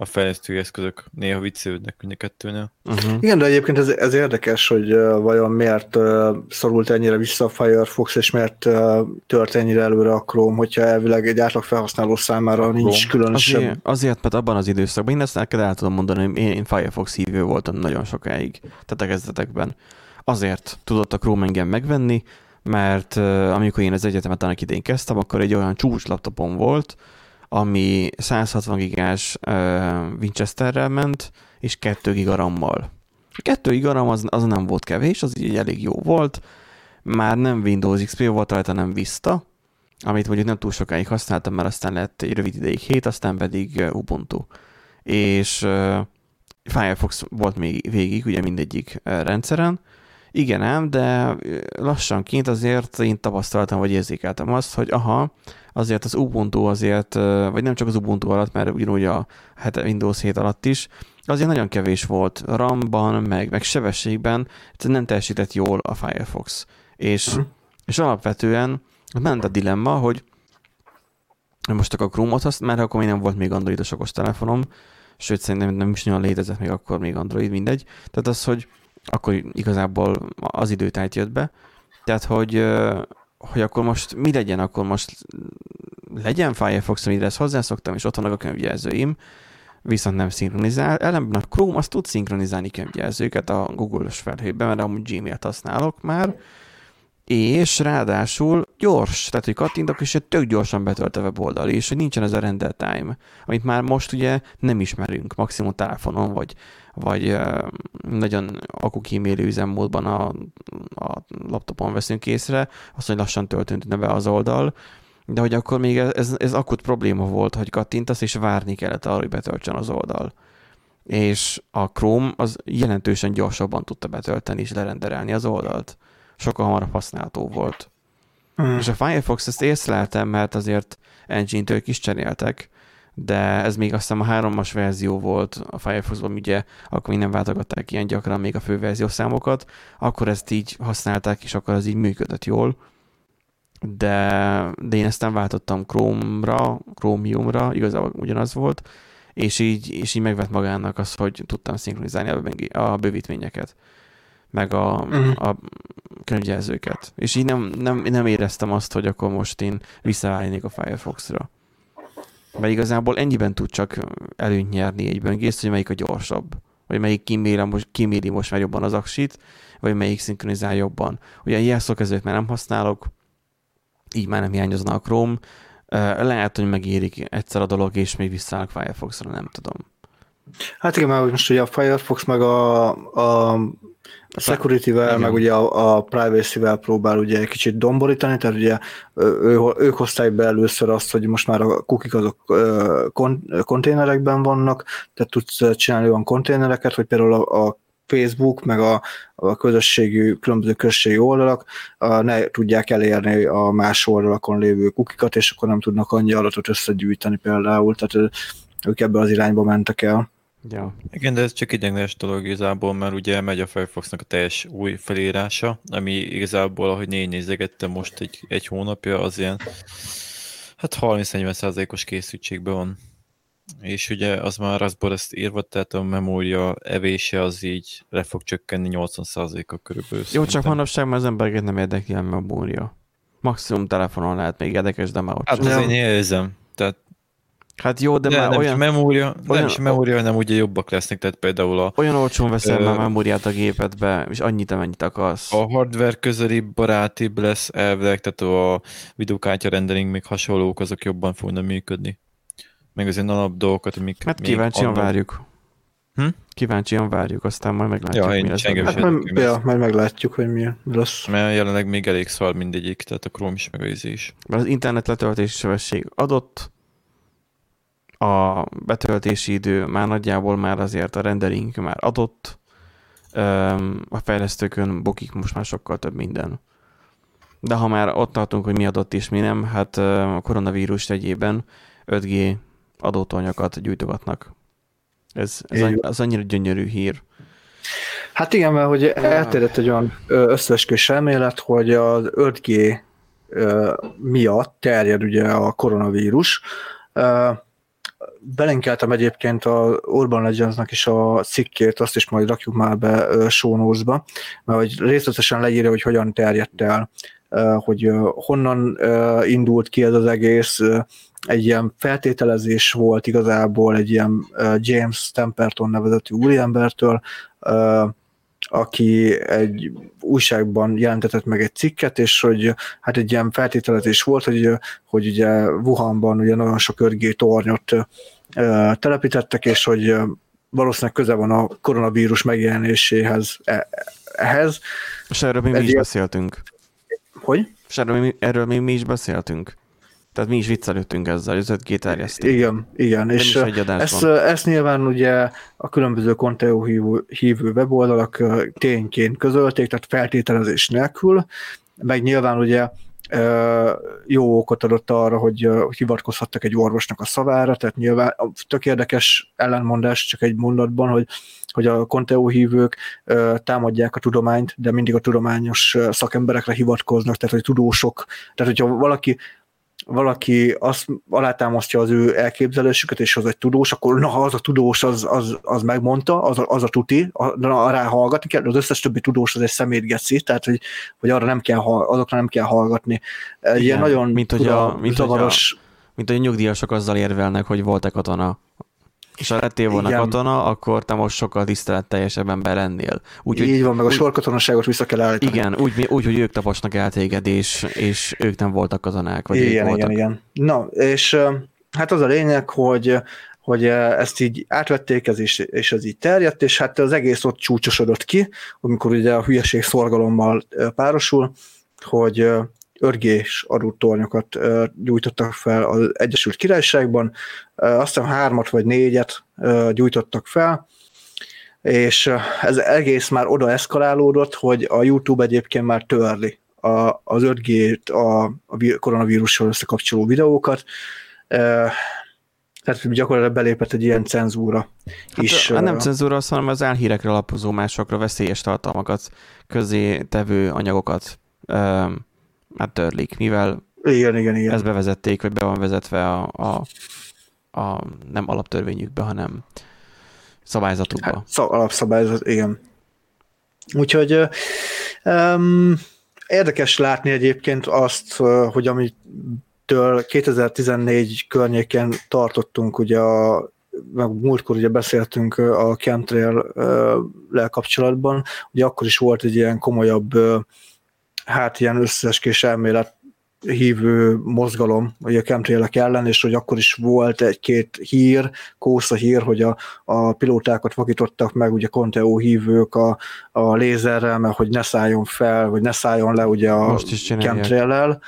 a fejlesztő eszközök néha viccelődnek mind a kettőnél. Uh-huh. Igen, de egyébként ez, ez érdekes, hogy uh, vajon miért uh, szorult ennyire vissza a Firefox, és miért uh, tört ennyire előre a Chrome, hogyha elvileg egy átlag felhasználó számára a nincs Chrome. különösebb. Azért, azért, mert abban az időszakban, én ezt neked el tudom mondani, hogy én, én Firefox hívő voltam nagyon sokáig, tehát a kezdetekben. Azért tudott a Chrome engem megvenni, mert uh, amikor én az egyetemet annak idén kezdtem, akkor egy olyan csúcs laptopom volt, ami 160 gigás Winchesterrel ment, és 2 giga RAM-mal. 2 giga RAM az, az nem volt kevés, az így elég jó volt. Már nem Windows XP volt rajta, nem Vista, amit mondjuk nem túl sokáig használtam, mert aztán lett egy rövid ideig 7, aztán pedig Ubuntu. És uh, Firefox volt még végig, ugye mindegyik rendszeren, igen ám, de lassanként azért én tapasztaltam, vagy érzékeltem azt, hogy aha, azért az Ubuntu azért, vagy nem csak az Ubuntu alatt, mert ugyanúgy a Windows 7 alatt is, azért nagyon kevés volt RAM-ban, meg, meg sebességben, nem teljesített jól a Firefox. És, uh-huh. és alapvetően ment a dilemma, hogy most csak a Chrome-ot használ, mert akkor még nem volt még androidos okos telefonom, sőt szerintem nem is nagyon létezett még akkor még Android, mindegy. Tehát az, hogy akkor igazából az időtájt jött be. Tehát, hogy, hogy akkor most mi legyen, akkor most legyen Firefox, amire ezt hozzászoktam, és ott vannak a könyvjelzőim, viszont nem szinkronizál. Ellenben a Chrome azt tud szinkronizálni könyvjelzőket a Google-os felhőben, mert amúgy Gmail-t használok már, és ráadásul gyors, tehát hogy kattintok, és tök gyorsan betölt a weboldal, és hogy nincsen ez a render time, amit már most ugye nem ismerünk, maximum telefonon, vagy, vagy nagyon akukímélő üzemmódban a, a laptopon veszünk észre, azt, hogy lassan töltünk be az oldal, de hogy akkor még ez, ez akut probléma volt, hogy kattintasz, és várni kellett arra, hogy betöltsön az oldal. És a Chrome az jelentősen gyorsabban tudta betölteni és lerenderelni az oldalt. Sokkal hamarabb használható volt. Hmm. És a Firefox ezt észleltem, mert azért engine-től is cseréltek, de ez még azt hiszem a háromas verzió volt a Firefoxban, ugye akkor még nem váltogatták ilyen gyakran még a főverzió számokat, akkor ezt így használták, és akkor ez így működött jól de, de én aztán váltottam Chrome-ra, Chromium-ra, igazából ugyanaz volt, és így, és így megvett magának az, hogy tudtam szinkronizálni a, a bővítményeket, meg a, uh-huh. a könyvjelzőket. És így nem, nem, nem éreztem azt, hogy akkor most én visszaállnék a Firefox-ra. Mert igazából ennyiben tud csak előnyt nyerni egy böngészt, hogy melyik a gyorsabb. Vagy melyik kiméri most, kiméri most már jobban az aksit, vagy melyik szinkronizál jobban. Ugye jelszókezőt már nem használok, így már nem hiányozna a Chrome. Lehet, hogy megérik egyszer a dolog, és még visszaállok Firefox-ra, nem tudom. Hát igen, mert most ugye a Firefox meg a, a, a security-vel, meg ugye a, a privacy-vel próbál ugye egy kicsit domborítani, tehát ugye ő, ők hozták be először azt, hogy most már a kukik azok konténerekben vannak, tehát tudsz csinálni olyan konténereket, hogy például a, a Facebook, meg a, a közösségű, különböző közösségi oldalak a, ne tudják elérni a más oldalakon lévő kukikat, és akkor nem tudnak annyi adatot összegyűjteni például, tehát ők ebbe az irányba mentek el. Ja. Igen, de ez csak ideiglenes dolog igazából, mert ugye megy a Firefoxnak a teljes új felírása, ami igazából, ahogy négy nézegettem most egy, egy hónapja, az ilyen hát 30-40 százalékos készültségben van és ugye az már Raspberry ezt írva, tehát a memória evése az így le fog csökkenni 80%-a körülbelül. Jó, csak manapság már az embereket nem érdekli a memória. Maximum telefonon lehet még érdekes, de már ott Hát azért én érzem. Tehát Hát jó, de, de már nem olyan... Memória, olyan, nem is memória, nem ugye jobbak lesznek, tehát például a... Olyan olcsón veszel ö... már memóriát a gépedbe, és annyit, amennyit akarsz. A hardware közeli barátibb lesz elvileg, tehát a videókártya rendering még hasonlók, azok jobban fognak működni meg az ilyen alap dolgokat, amik... Hát kíváncsian annak... várjuk. Hm? Kíváncsian várjuk, aztán majd meglátjuk, ja, mi lesz. Hát majd, ja, majd meglátjuk, hogy mi lesz. Mert jelenleg még elég szar mindegyik, tehát a Chrome is, meg a izé is. Mert az internet letöltési sebesség adott, a betöltési idő már nagyjából már azért a rendering már adott, a fejlesztőkön bokik most már sokkal több minden. De ha már ott tartunk, hogy mi adott és mi nem, hát a koronavírus egyében 5G adótonyokat gyújtogatnak. Ez, ez annyi, az annyira gyönyörű hír. Hát igen, mert hogy elterjedt egy olyan összeesküvés elmélet, hogy az 5G miatt terjed ugye a koronavírus. Belinkeltem egyébként a Urban Legendsnak is a cikkét, azt is majd rakjuk már be sónózba, mert hogy részletesen leírja, hogy hogyan terjedt el, hogy honnan indult ki ez az egész, egy ilyen feltételezés volt igazából egy ilyen James Temperton nevezetű úriembertől, aki egy újságban jelentetett meg egy cikket, és hogy hát egy ilyen feltételezés volt, hogy, hogy ugye Wuhanban ugye nagyon sok örgé tornyot telepítettek, és hogy valószínűleg köze van a koronavírus megjelenéséhez e, ehhez. És erről mi, mi is beszéltünk. Hogy? És erről mi, erről mi, mi is beszéltünk. Tehát mi is viccelődtünk ezzel, az 5G terjesztünk. Igen, igen. És ezt, ezt nyilván ugye a különböző Conteo hívő, hívő weboldalak tényként közölték, tehát feltételezés nélkül, meg nyilván ugye jó okot adott arra, hogy hivatkozhattak egy orvosnak a szavára, tehát nyilván tök érdekes ellenmondás csak egy mondatban, hogy, hogy a Conteo hívők támadják a tudományt, de mindig a tudományos szakemberekre hivatkoznak, tehát hogy tudósok, tehát hogyha valaki valaki azt alátámasztja az ő elképzelésüket, és az egy tudós, akkor na, az a tudós, az, az, az megmondta, az a, az a tuti, na, rá hallgatni kell, az összes többi tudós az egy szemétgeci, tehát hogy, hogy arra nem kell, azokra nem kell hallgatni. Igen, Ilyen nagyon mint hogy a, mint zavaros... Hogy a, mint hogy a nyugdíjasok azzal érvelnek, hogy voltak katona és ha lettél volna Igen. katona, akkor te most sokkal tiszteletteljesebb ember lennél. Úgy, Így van, meg a sorkatonaságot vissza kell állítani. Igen, úgy, úgy hogy ők taposnak el téged, és, és ők nem voltak katonák. Vagy igen, voltak. igen, igen. Na, és hát az a lényeg, hogy hogy ezt így átvették, ez is, és ez így terjedt, és hát az egész ott csúcsosodott ki, amikor ugye a hülyeség szorgalommal párosul, hogy örgés adótornyokat gyújtottak fel az Egyesült Királyságban, aztán hármat vagy négyet gyújtottak fel, és ez egész már oda eszkalálódott, hogy a YouTube egyébként már törli a, az 5G-t, a, a koronavírussal összekapcsoló videókat, tehát gyakorlatilag belépett egy ilyen cenzúra hát, is. Hát nem cenzúra, hanem az álhírekre alapozó másokra veszélyes tartalmakat, közé tevő anyagokat hát törlik, mivel igen, igen, igen. ezt bevezették, vagy be van vezetve a, a, a nem alaptörvényükbe, hanem szabályzatukba. Hát, szab, alapszabályzat, igen. Úgyhogy um, érdekes látni egyébként azt, hogy amit től 2014 környékén tartottunk, ugye a meg múltkor ugye beszéltünk a chemtrail kapcsolatban, ugye akkor is volt egy ilyen komolyabb, hát ilyen összeskés elmélet hívő mozgalom ugye a chemtrailek ellen, és hogy akkor is volt egy-két hír, kósza hír, hogy a, a pilótákat vakítottak meg, ugye Conteo hívők a, a lézerrel, mert hogy ne szálljon fel, vagy ne szálljon le ugye a chemtrail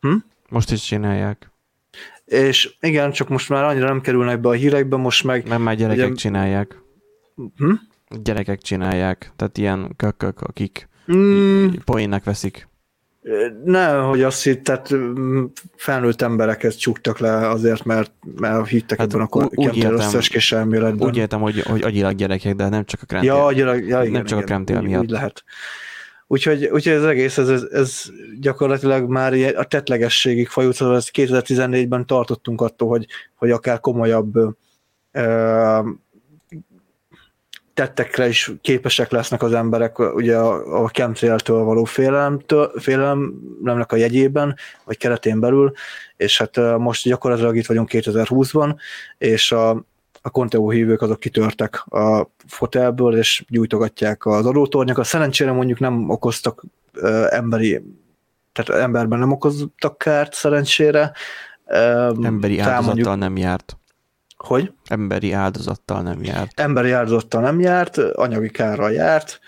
Hm? Most is csinálják. És igen, csak most már annyira nem kerülnek be a hírekbe, most meg... Nem, már gyerekek ugye... csinálják. Hm? Gyerekek csinálják, tehát ilyen kökök, akik mm. poénnek veszik. Nem, hogy azt hitt, tehát mm, felnőtt embereket csuktak le azért, mert, mert hittek hát ebben a kremtél összes elméletben. Úgy értem, hogy, hogy agyilag gyerekek, de nem csak a kremtél. Ja, agyilag, ja, igen, nem csak igen, a kremtél miatt. Úgy lehet. Úgyhogy, úgyhogy ez egész, ez, ez gyakorlatilag már a tetlegességig fajult, szóval 2014-ben tartottunk attól, hogy, hogy akár komolyabb ö, tettekre is képesek lesznek az emberek ugye a, a chemtrail-től való félelemtől, félelemnek a jegyében, vagy keretén belül, és hát most gyakorlatilag itt vagyunk 2020-ban, és a, a Conteo hívők azok kitörtek a fotelből, és gyújtogatják az adótornyokat. Szerencsére mondjuk nem okoztak emberi, tehát emberben nem okoztak kárt szerencsére. Emberi áldozattal mondjuk, nem járt. Hogy? Emberi áldozattal nem járt. Emberi áldozattal nem járt, anyagi kárral járt,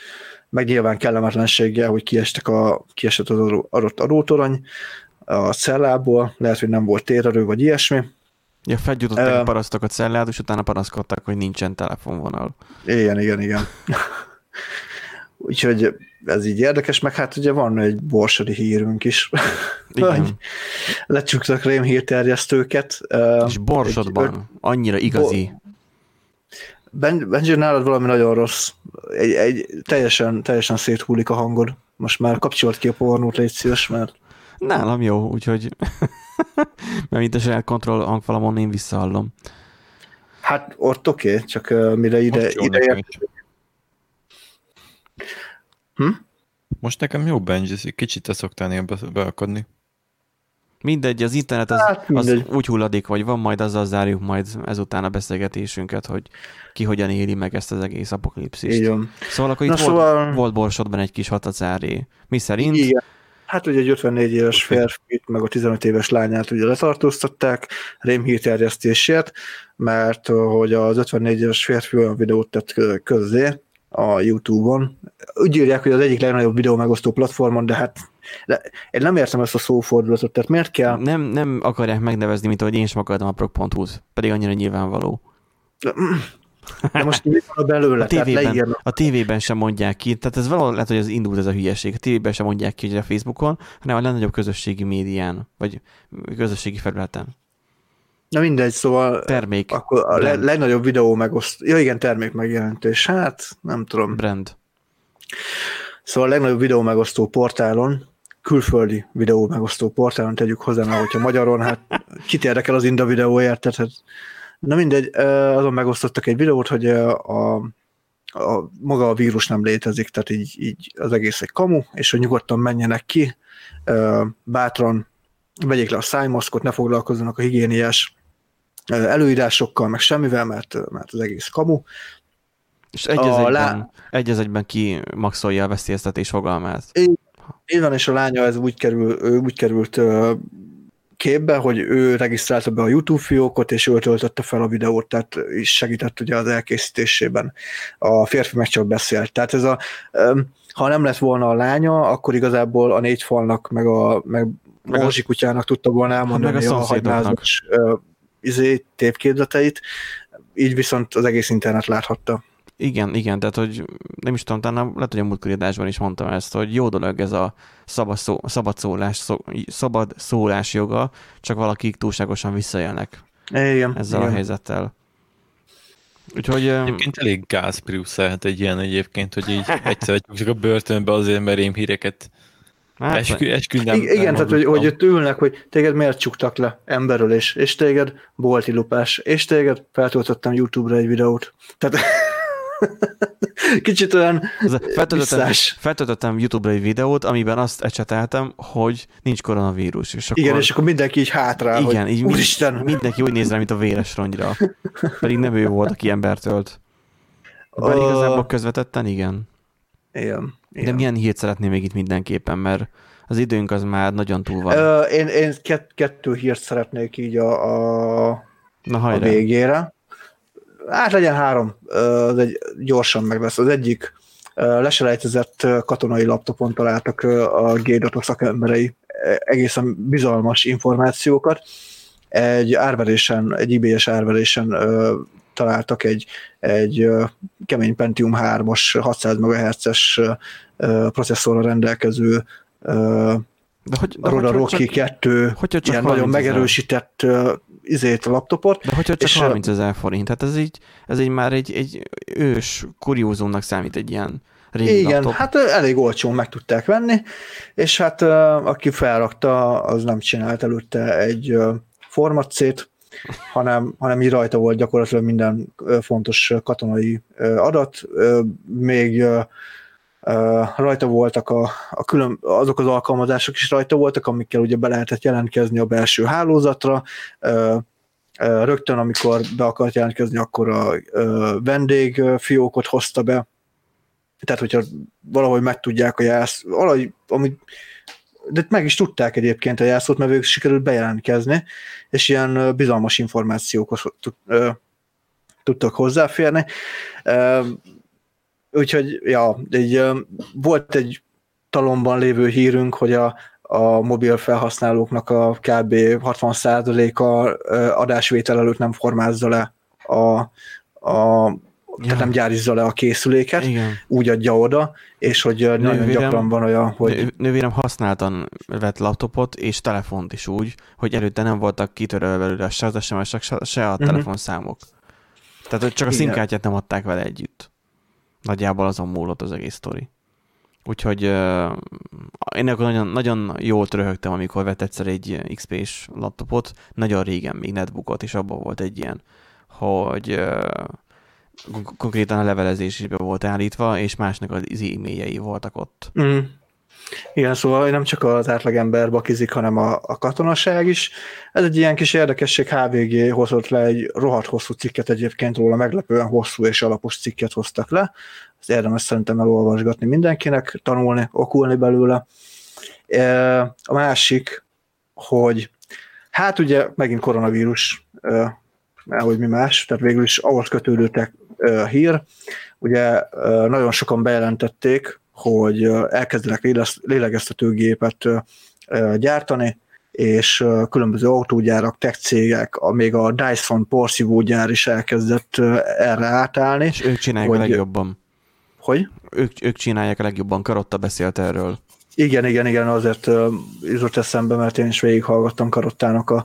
meg nyilván kellemetlenséggel, hogy kiestek a, kiesett az adott adótorony a cellából, lehet, hogy nem volt térerő, vagy ilyesmi Ja, felgyújtották uh, parasztok a cellát, és utána panaszkodtak, hogy nincsen telefonvonal. Igen, igen, igen. Úgyhogy ez így érdekes, meg hát ugye van egy borsodi hírünk is, hogy lecsuktak rémhírterjesztőket. És Borsodban, egy, annyira igazi. Ben, Benji, nálad valami nagyon rossz. Egy, egy, teljesen, teljesen széthullik a hangod. Most már kapcsolt ki a pornót, légy szíves, mert... Nálam jó, úgyhogy mert mint a saját kontroll hangfalamon én visszahallom. Hát ott oké, okay, csak uh, mire ide, ide hm? Most nekem jó Benji, kicsit te szoktál néha beakadni. Mindegy, az internet az, hát, az úgy hulladik, hogy van, majd azzal zárjuk majd ezután a beszélgetésünket, hogy ki hogyan éli meg ezt az egész apokalipszist. Igen. Szóval akkor itt Na, volt, szóval... volt borsodban egy kis hatacáré. Mi szerint? Igen. Hát ugye egy 54 éves férfit, meg a 15 éves lányát ugye letartóztatták rémhírterjesztésért, mert hogy az 54 éves férfi olyan videót tett közzé a YouTube-on. Úgy írják, hogy az egyik legnagyobb videó megosztó platformon, de hát de én nem értem ezt a szófordulatot, tehát miért kell... Nem, nem akarják megnevezni, mint ahogy én sem akartam a prog.hu-t, pedig annyira nyilvánvaló. De most mi van belőle? A tévében, a tévében sem mondják ki, tehát ez valahol lehet, hogy az indult ez a hülyeség. A tévében sem mondják ki, hogy a Facebookon, hanem a legnagyobb közösségi médián, vagy közösségi felületen. Na mindegy, szóval termék. Akkor a le, legnagyobb videó megoszt. Ja igen, termék megjelentés. Hát, nem tudom. Brand. Szóval a legnagyobb videó megosztó portálon, külföldi videó megosztó portálon tegyük hozzá, mert hogyha magyaron, hát kit érdekel az Inda videóért, tehát Na mindegy, azon megosztottak egy videót, hogy a, a, maga a vírus nem létezik, tehát így, így az egész egy kamu, és hogy nyugodtan menjenek ki, bátran vegyék le a szájmaszkot, ne foglalkozzanak a higiéniás előírásokkal, meg semmivel, mert, mert az egész kamu. És egy az egyben, lá... egy az egyben ki maxolja a veszélyeztetés fogalmát. Így van, és a lánya ez úgy, kerül, ő úgy került képbe, hogy ő regisztrálta be a YouTube fiókot, és ő töltötte fel a videót, tehát is segített ugye az elkészítésében. A férfi meg csak beszélt. Tehát ez a, ha nem lett volna a lánya, akkor igazából a négy falnak, meg a meg Meg a- kutyának tudta volna elmondani meg a a szomszédoknak. Izé, tévképzeteit, így viszont az egész internet láthatta. Igen, igen, tehát hogy nem is tudom, talán lehet, hogy a múltkori adásban is mondtam ezt, hogy jó dolog ez a szabad, szó, szabad, szólás, szó, szabad szólás joga, csak valakik túlságosan visszaélnek Igen, ezzel igen. a helyzettel. Úgyhogy Egyébként elég gáz lehet egy ilyen egyébként, hogy így egyszer csak a börtönbe azért, mert én híreket hát, eskü, eskü nem, Igen, nem tehát hogy, hogy ott ülnek, hogy téged miért csuktak le emberről, és, és téged bolti lupás, és téged feltöltöttem YouTube-ra egy videót. Tehát kicsit olyan feltöltöttem, feltöltöttem YouTube-ra egy videót, amiben azt ecseteltem, hogy nincs koronavírus. És akkor, Igen, és akkor mindenki így hátrál, igen, hogy így úristen, mindenki úgy néz rá, mint a véres rongyra. Pedig nem ő volt, aki embert ölt. Bár Ö, igazából közvetetten igen. Igen, De igen. milyen hírt szeretném még itt mindenképpen, mert az időnk az már nagyon túl van. Ö, én, én kett, kettő hírt szeretnék így a, a, Na a végére. Hát legyen három, egy, gyorsan meg lesz. Az egyik leselejtezett katonai laptopon találtak a G-datok szakemberei ö, egészen bizalmas információkat. Egy árverésen, egy IBS árverésen találtak egy, egy kemény Pentium 3-as 600 MHz-es processzorra rendelkező De hogy, de Roda Rocky csak, 2 hogyha csak ilyen nagyon 30 ezer. megerősített ö, izét a laptopot. De hogyha csak és, 30 ezer forint, tehát ez így, ez így már egy, egy ős kuriózumnak számít egy ilyen régi Igen, laptop. hát elég olcsón meg tudták venni, és hát aki felrakta, az nem csinált előtte egy ö, formatcét, hanem, hanem így rajta volt gyakorlatilag minden fontos katonai adat, még rajta voltak a, a külön, azok az alkalmazások is rajta voltak, amikkel ugye be lehetett jelentkezni a belső hálózatra, rögtön amikor be akart jelentkezni, akkor a ö, vendég ö, fiókot hozta be, tehát hogyha valahogy megtudják a jelsz, valahogy, amit, de meg is tudták egyébként a jelszót, mert ők sikerült bejelentkezni, és ilyen bizalmas információkhoz tudtak hozzáférni. Úgyhogy, ja, egy, volt egy talomban lévő hírünk, hogy a, a mobil felhasználóknak a kb. 60%-a ö, adásvétel előtt nem formázza le a, a tehát nem gyárizza le a készüléket, Igen. úgy adja oda, és hogy ö, nagyon Nővérem- gyakran van olyan, hogy Nő- Nővérem használtan vett laptopot és telefont is úgy, hogy előtte nem voltak kitörölve belőle se az SMS-ek, se- a Mhm. telefonszámok. Tehát hogy csak a szimkártyát nem adták vele együtt. Nagyjából azon múlott az egész sztori. Úgyhogy uh, én akkor nagyon, nagyon jól röhögtem, amikor vett egyszer egy XP-s laptopot, nagyon régen még netbookot, és abban volt egy ilyen, hogy uh, konkrétan a levelezés is be volt állítva, és másnak az e-mailjei voltak ott. Mm. Igen, szóval nem csak az átlagember bakizik, hanem a, a katonaság is. Ez egy ilyen kis érdekesség, HVG hozott le egy rohadt hosszú cikket egyébként róla, meglepően hosszú és alapos cikket hoztak le. Ezt érdemes szerintem elolvasgatni mindenkinek, tanulni, okulni belőle. E, A másik, hogy hát ugye megint koronavírus, e, hogy mi más, tehát végül is ahhoz kötődőtek hír. Ugye nagyon sokan bejelentették, hogy elkezdenek lélegeztetőgépet gyártani, és különböző autógyárak, tech cégek, a- még a Dyson porszívógyár is elkezdett erre átállni. És ők csinálják Hogy- a legjobban. Hogy? Ők, ők csinálják a legjobban. Karotta beszélt erről. Igen, igen, igen, azért jutott eszembe, mert én is végighallgattam Karottának a,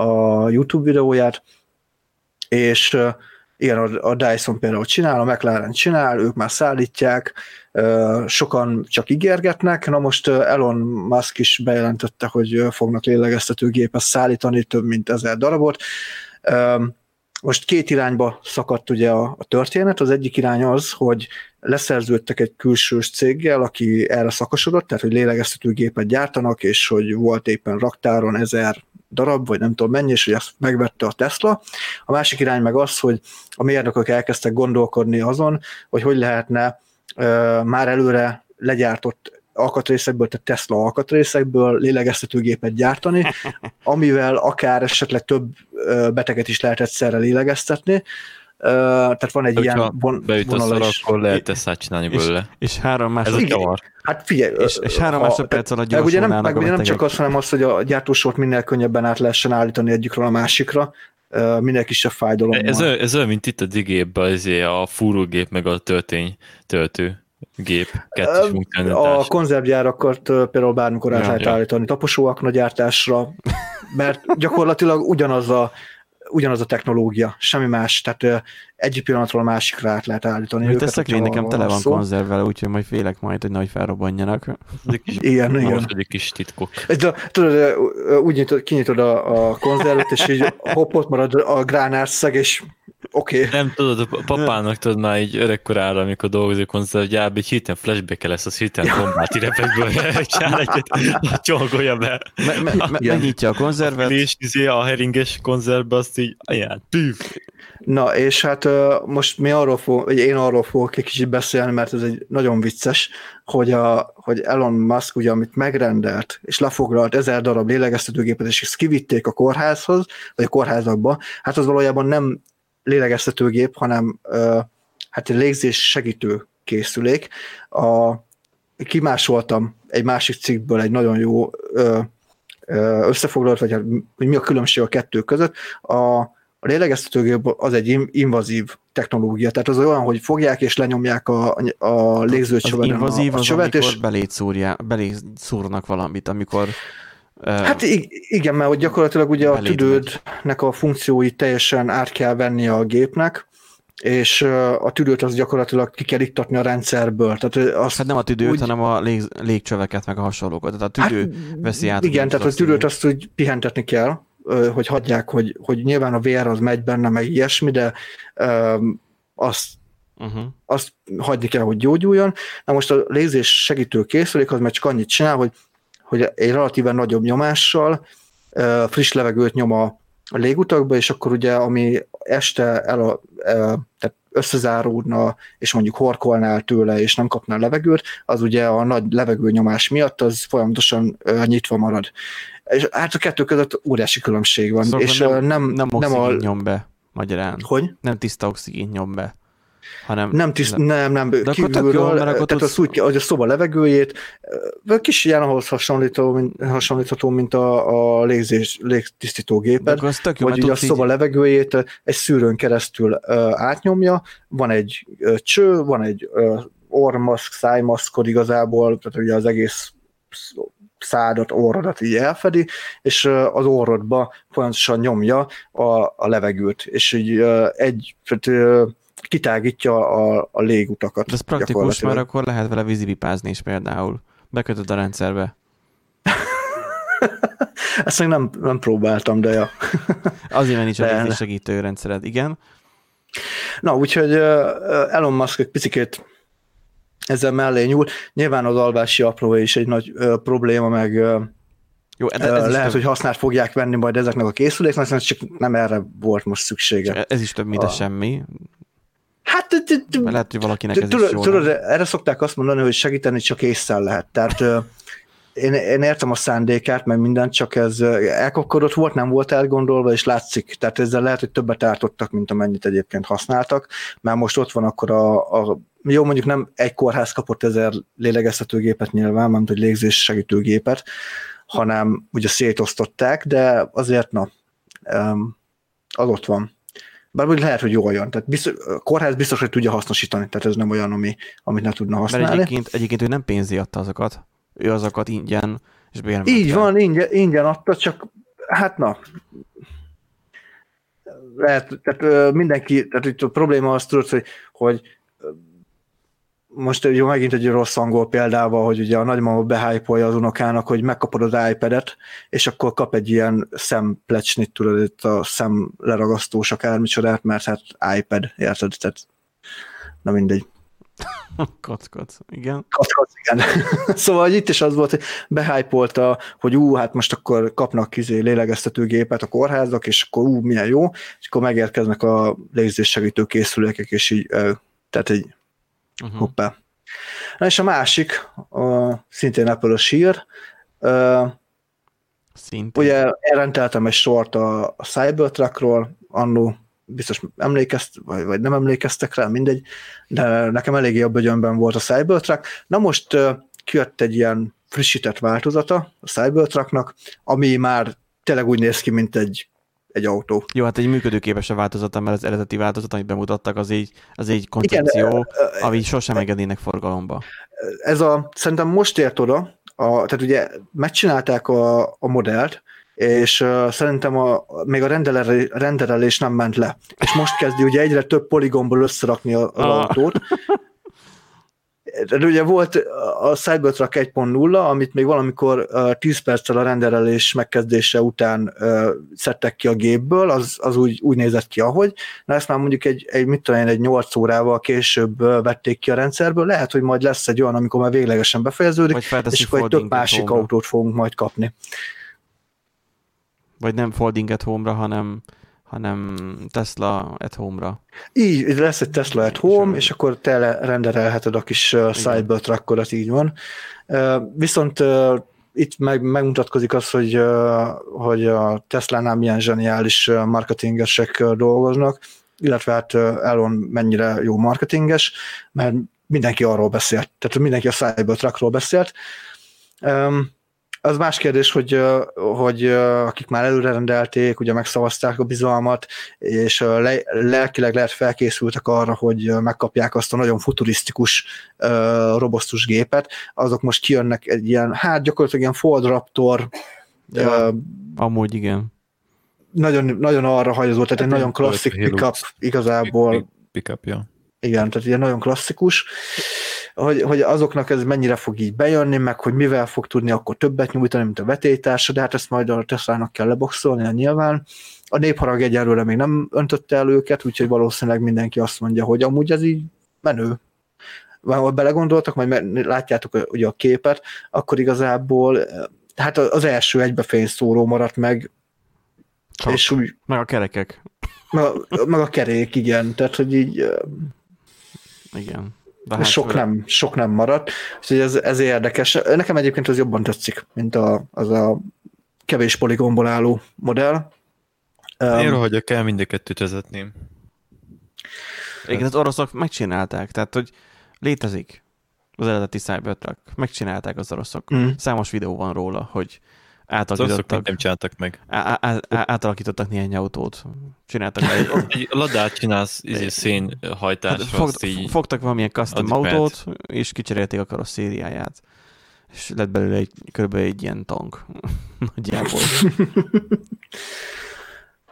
a YouTube videóját, és igen, a, Dyson például csinál, a McLaren csinál, ők már szállítják, sokan csak ígérgetnek, na most Elon Musk is bejelentette, hogy fognak lélegeztetőgépet szállítani, több mint ezer darabot. Most két irányba szakadt ugye a, a történet, az egyik irány az, hogy leszerződtek egy külsős céggel, aki erre szakosodott, tehát hogy lélegeztetőgépet gyártanak, és hogy volt éppen raktáron ezer darab, vagy nem tudom mennyi, és hogy ezt megvette a Tesla. A másik irány meg az, hogy a mérnökök elkezdtek gondolkodni azon, hogy hogy lehetne ö, már előre legyártott alkatrészekből, tehát Tesla alkatrészekből lélegeztetőgépet gyártani, amivel akár esetleg több beteget is lehet egyszerre lélegeztetni, tehát van egy De ilyen hogyha von, beüt a vonala szar, is. akkor lehet ezt csinálni És- belőle. És három Ez a másodperc. Hát figyelj, és, és három másodperc alatt meg ugye nem, meg ugye nem csak az, hanem az, hogy a gyártósort minél könnyebben át lehessen állítani egyikről a másikra, minél kisebb fájdalom. Ez, olyan, ez olyan, mint itt a digépben, azért a fúrógép meg a töltény töltő gép, kettős A konzervgyárakat például bármikor át Ja, lehet ja. állítani taposóakna gyártásra, mert gyakorlatilag ugyanaz a, ugyanaz a technológia, semmi más, tehát egyik pillanatról a másikra át lehet állítani őket. a szekrény nekem tele van szó. konzervvel, úgyhogy majd félek majd, hogy nagy felrobbanjanak. Kis, Igen, igen. Egy kis titkok. De, tudod, úgy nyitod, kinyitod a, a konzervet, és így hopp, ott marad a gránárszeg, és oké. Okay. Nem tudod, a papának tudod már így öregkorára, amikor dolgozik konzervgyárban, egy hirtelen flashback lesz, az hirtelen bombát repekből csinál egyet, csomagolja be. Me- me- me- megnyitja a konzervet, És izé a heringes konzervbe azt így, aján, püf. Na, és hát most mi arról fog, vagy én arról fogok egy kicsit beszélni, mert ez egy nagyon vicces, hogy, a, hogy Elon Musk ugye, amit megrendelt, és lefoglalt ezer darab lélegeztetőgépet, és ezt kivitték a kórházhoz, vagy a kórházakba, hát az valójában nem lélegeztetőgép, hanem hát egy légzés segítő készülék. A, kimásoltam egy másik cikkből egy nagyon jó összefoglalót, vagy hát hogy mi a különbség a kettő között. A, a lélegeztetőgép az egy in- invazív technológia, tehát az olyan, hogy fogják és lenyomják a, a az légzőcsöveden invazív a, a az, csövet, amikor és belét, szúrja, belét szúrnak valamit, amikor Hát ig- igen, mert hogy gyakorlatilag ugye a tüdődnek a funkcióit teljesen át kell venni a gépnek, és a tüdőt az gyakorlatilag ki kell iktatni a rendszerből. Tehát azt hát nem a tüdőt, úgy- hanem a lég, légcsöveket, meg a hasonlókat. Tehát a tüdő veszi át. Igen, tehát a tüdőt azt úgy pihentetni kell, hogy hagyják, hogy, hogy nyilván a vér az megy benne, meg ilyesmi, de öm, azt Uh-huh. azt hagyni kell, hogy gyógyuljon. Na most a légzés segítő készülék az meg csak annyit csinál, hogy, hogy egy relatíven nagyobb nyomással friss levegőt nyom a légutakba, és akkor ugye, ami este el a, tehát összezáródna, és mondjuk horkolnál tőle, és nem kapnál levegőt, az ugye a nagy levegőnyomás miatt az folyamatosan nyitva marad. És hát a kettő között óriási különbség van. Szóval és nem, nem, nem, nem a... nyom be, magyarán. Hogy? Nem tiszta oxigén nyom be, hanem Nem, tiszt, nem, nem, akkor tök kívülről, jó, mert akkor tehát tudsz- az úgy, hogy a szoba levegőjét, kis ilyen ahhoz hasonlító, mint, hasonlítható, mint a, a légzés, de légtisztítógéped, akkor az tök jó, mert ugye a szoba így, levegőjét egy szűrőn keresztül átnyomja, van egy cső, van egy ö, orrmaszk, szájmaszkod igazából, tehát ugye az egész sz- szádat, orrodat így elfedi, és az orrodba folyamatosan nyomja a, a levegőt, és így egy, tehát, kitágítja a, a légutakat. de ez praktikus, mert akkor lehet vele vízipipázni is például. Bekötöd a rendszerbe. Ezt még nem, nem próbáltam, de ja. Azért mert nincs a De- segítő rendszered, igen. Na, úgyhogy Elon Musk egy picit ezzel mellé nyúl. Nyilván az alvási apró is egy nagy ö, probléma, meg ö, Jó, ez ez, lehet, több, hogy használt fogják venni majd ezeknek a készüléknek, szóval csak nem erre volt most szüksége. ez is több, mint a- semmi. Hát, Mert lehet, hogy valakinek ez is tudod, jó. tudod, erre szokták azt mondani, hogy segíteni csak észszel lehet. Tehát én, én értem a szándékát, meg mindent, csak ez ö, elkapkodott volt, nem volt elgondolva, és látszik. Tehát ezzel lehet, hogy többet ártottak, mint amennyit egyébként használtak, mert most ott van akkor a, a jó, mondjuk nem egy kórház kapott ezer lélegeztetőgépet nyilván, nem hogy légzés segítőgépet, hanem ugye szétosztották, de azért na, az ott van. Bár úgy lehet, hogy jól jön. Tehát biztos, a kórház biztos, hogy tudja hasznosítani, tehát ez nem olyan, ami, amit ne tudna Mert használni. egyébként, egyébként ő nem pénzé adta azokat. Ő azokat ingyen, és bérmentve. Így van, ingyen, ingyen adta, csak hát na, lehet, tehát mindenki, tehát itt a probléma az tudod, hogy, hogy most jó, megint egy rossz angol példával, hogy ugye a nagymama behájpolja az unokának, hogy megkapod az iPad-et, és akkor kap egy ilyen szemplecsnit, tudod, itt a szem leragasztós akármicsodát, mert hát iPad, érted? Tehát, na mindegy. Koc, koc, igen. Kacac, igen. szóval hogy itt is az volt, hogy behájpolta, hogy ú, hát most akkor kapnak kizé lélegeztetőgépet a kórházak, és akkor ú, milyen jó, és akkor megérkeznek a légzés segítő készülékek, és így, tehát egy Uh-huh. hoppá. Na és a másik, a, szintén apple sír, ö, Szintén. ugye elrendeltem egy sort a, a Cybertruckról, annó biztos emlékezt, vagy, vagy nem emlékeztek rá, mindegy, de nekem eléggé a bögyönben volt a Cybertruck. Na most kijött egy ilyen frissített változata a Cybertrucknak, ami már tényleg úgy néz ki, mint egy egy autó. Jó, hát egy működőképes a változata, mert az eredeti változat, amit bemutattak, az egy, az egy koncepció, Igen, ami sosem engednének forgalomba. Ez a, szerintem most ért oda, a, tehát ugye megcsinálták a, a modellt, és uh, szerintem a, még a renderelés nem ment le. És most kezdi ugye egyre több poligomból összerakni az ah. autót, ugye volt a Cybertruck 1.0, amit még valamikor 10 perccel a renderelés megkezdése után szedtek ki a gépből, az, az úgy, úgy nézett ki, ahogy. Na ezt már mondjuk egy, egy mit tudom én, egy 8 órával később vették ki a rendszerből. Lehet, hogy majd lesz egy olyan, amikor már véglegesen befejeződik, és akkor egy több másik autót fogunk majd kapni. Vagy nem folding at home-ra, hanem hanem Tesla at home-ra. Így, lesz egy Tesla at home, és akkor te renderelheted a kis Cybertruckodat, így van. Viszont itt meg, megmutatkozik az, hogy, hogy a Tesla-nál milyen zseniális marketingesek dolgoznak, illetve hát Elon mennyire jó marketinges, mert mindenki arról beszélt, tehát mindenki a Cybertruckról beszélt. Az más kérdés, hogy, hogy akik már előre rendelték, ugye megszavazták a bizalmat, és le, lelkileg lehet felkészültek arra, hogy megkapják azt a nagyon futurisztikus, robosztus gépet, azok most kijönnek egy ilyen, hát gyakorlatilag ilyen Ford Raptor. Ja, uh, amúgy igen. Nagyon, nagyon arra hajazott, tehát egy hát nagyon klasszik pickup igazából. Pickup, ja. Igen, tehát ilyen nagyon klasszikus hogy, hogy azoknak ez mennyire fog így bejönni, meg hogy mivel fog tudni akkor többet nyújtani, mint a vetélytársa, de hát ezt majd a Tesla-nak kell leboxolni nyilván. A népharag egyelőre még nem öntötte el őket, úgyhogy valószínűleg mindenki azt mondja, hogy amúgy ez így menő. Ha belegondoltak, majd látjátok ugye a képet, akkor igazából hát az első egybefény szóró maradt meg, Csak. és úgy... Meg a kerekek. Meg a, meg a kerék, igen. Tehát, hogy így... Igen. De hát sok, nem, sok nem maradt, úgyhogy ez, ez érdekes. Nekem egyébként az jobban tetszik, mint a, az a kevés poligomból álló modell. Én um, hogy kell mind a kettőt vezetném. Igen, az oroszok megcsinálták, tehát hogy létezik az eredeti Cybertruck. Megcsinálták az oroszok. Mm. Számos videó van róla, hogy átalakítottak. nem csináltak meg. Á, á, átalakítottak néhány autót. Csináltak egy... egy ladát csinálsz izé, szénhajtásra. Hát fog, így... Fogtak valamilyen custom autót, és kicserélték a karosszériáját. És lett belőle egy, kb. egy ilyen tank. Nagyjából.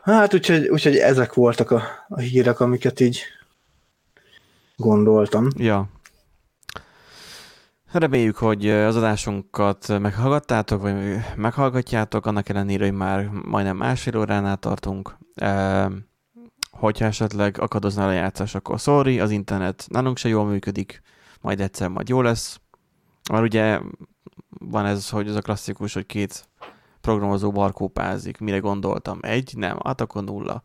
hát úgyhogy, úgyhogy ezek voltak a, a hírek, amiket így gondoltam. Ja, Reméljük, hogy az adásunkat meghallgattátok, vagy meghallgatjátok, annak ellenére, hogy már majdnem másfél óránál tartunk. Hogyha esetleg akadozna a játszás, akkor sorry, az internet nálunk se jól működik, majd egyszer majd jó lesz. Már ugye van ez, hogy az a klasszikus, hogy két programozó barkópázik. Mire gondoltam? Egy? Nem, hát akkor nulla.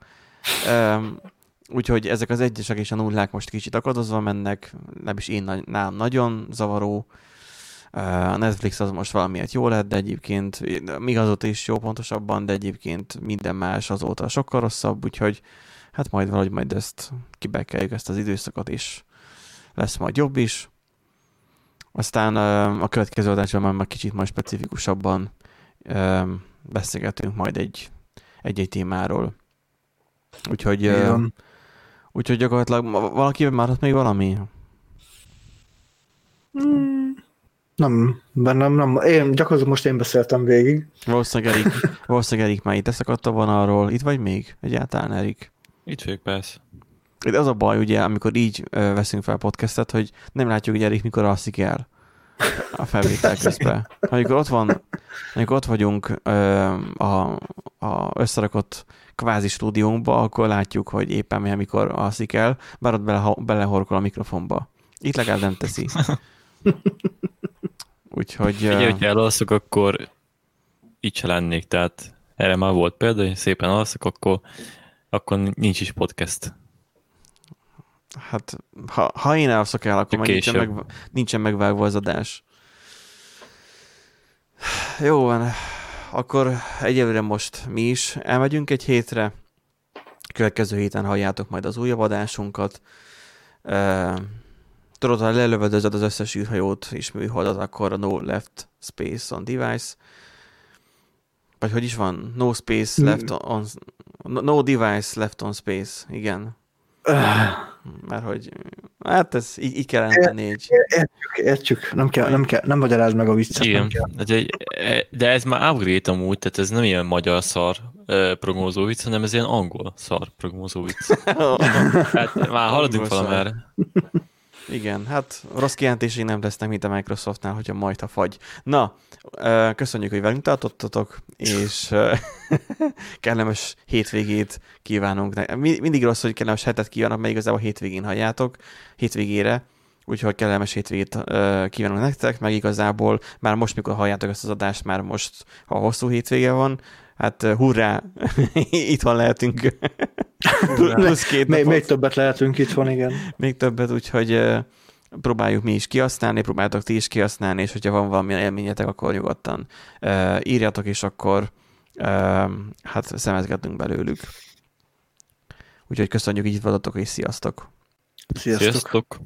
Úgyhogy ezek az egyesek és a nullák most kicsit akadozva mennek, nem is én nálam nagyon zavaró. A Netflix az most valamiért jó lett, de egyébként még azóta is jó pontosabban, de egyébként minden más azóta sokkal rosszabb, úgyhogy hát majd valahogy majd ezt kibekeljük ezt az időszakot, és lesz majd jobb is. Aztán a következő adásban már kicsit majd specifikusabban beszélgetünk majd egy, egy-egy témáról. Úgyhogy Igen. Úgyhogy gyakorlatilag valakiben maradt még valami? Hmm. Nem, bennem nem. Én gyakorlatilag most én beszéltem végig. Valószínűleg Erik, valószínűleg Erik már itt leszakadt a vonalról. Itt vagy még? Egyáltalán Erik? Itt vagyok, persze. Itt az a baj, ugye, amikor így veszünk fel podcastet, hogy nem látjuk, hogy Erik mikor alszik el a felvétel közben. Amikor ott van, amikor ott vagyunk ö, a, a összerakott kvázi stúdiónkba, akkor látjuk, hogy éppen mi, amikor alszik el, bár ott bele, belehorkol a mikrofonba. Itt legalább nem teszi. Úgyhogy... Ugye, hogyha elalszok, akkor így se lennék, tehát erre már volt példa, hogy szépen alszok, akkor, akkor nincs is podcast. Hát, ha, ha én alszok el, akkor nincsen, meg, nincsen megvágva az adás. Jó van, akkor egyelőre most mi is elmegyünk egy hétre, következő héten halljátok majd az újabb adásunkat. Uh, tudod, ha lelövöldözöd az összes űrhajót és műholdat, akkor a no left space on device. Vagy hogy is van? No space left on... No device left on space. Igen. Mert hogy, hát ez így, így kell tenni egy... Értjük, értjük. Nem kell, nem kell, nem magyarázd meg a viccet. Igen, de, de ez már upgrade amúgy, tehát ez nem ilyen magyar szar prognózó vicc, hanem ez ilyen angol szar prognózó vicc. hát már haladunk valamerre. Igen, hát rossz kijelentésé nem lesznek, mint a Microsoftnál, hogyha majd a fagy. Na, köszönjük, hogy velünk tartottatok, és kellemes hétvégét kívánunk. Mindig rossz, hogy kellemes hetet kívánok, mert igazából hétvégén halljátok, hétvégére, úgyhogy kellemes hétvégét kívánunk nektek, meg igazából már most, mikor halljátok ezt az adást, már most, ha hosszú hétvége van, hát hurrá, itt van lehetünk. Plusz két még, még többet lehetünk itt van, igen. Még többet, úgyhogy próbáljuk mi is kihasználni, próbáltok ti is kihasználni, és hogyha van valamilyen élményetek, akkor nyugodtan írjatok, és akkor hát szemezgetünk belőlük. Úgyhogy köszönjük, hogy itt voltatok, és sziasztok! Sziasztok! sziasztok.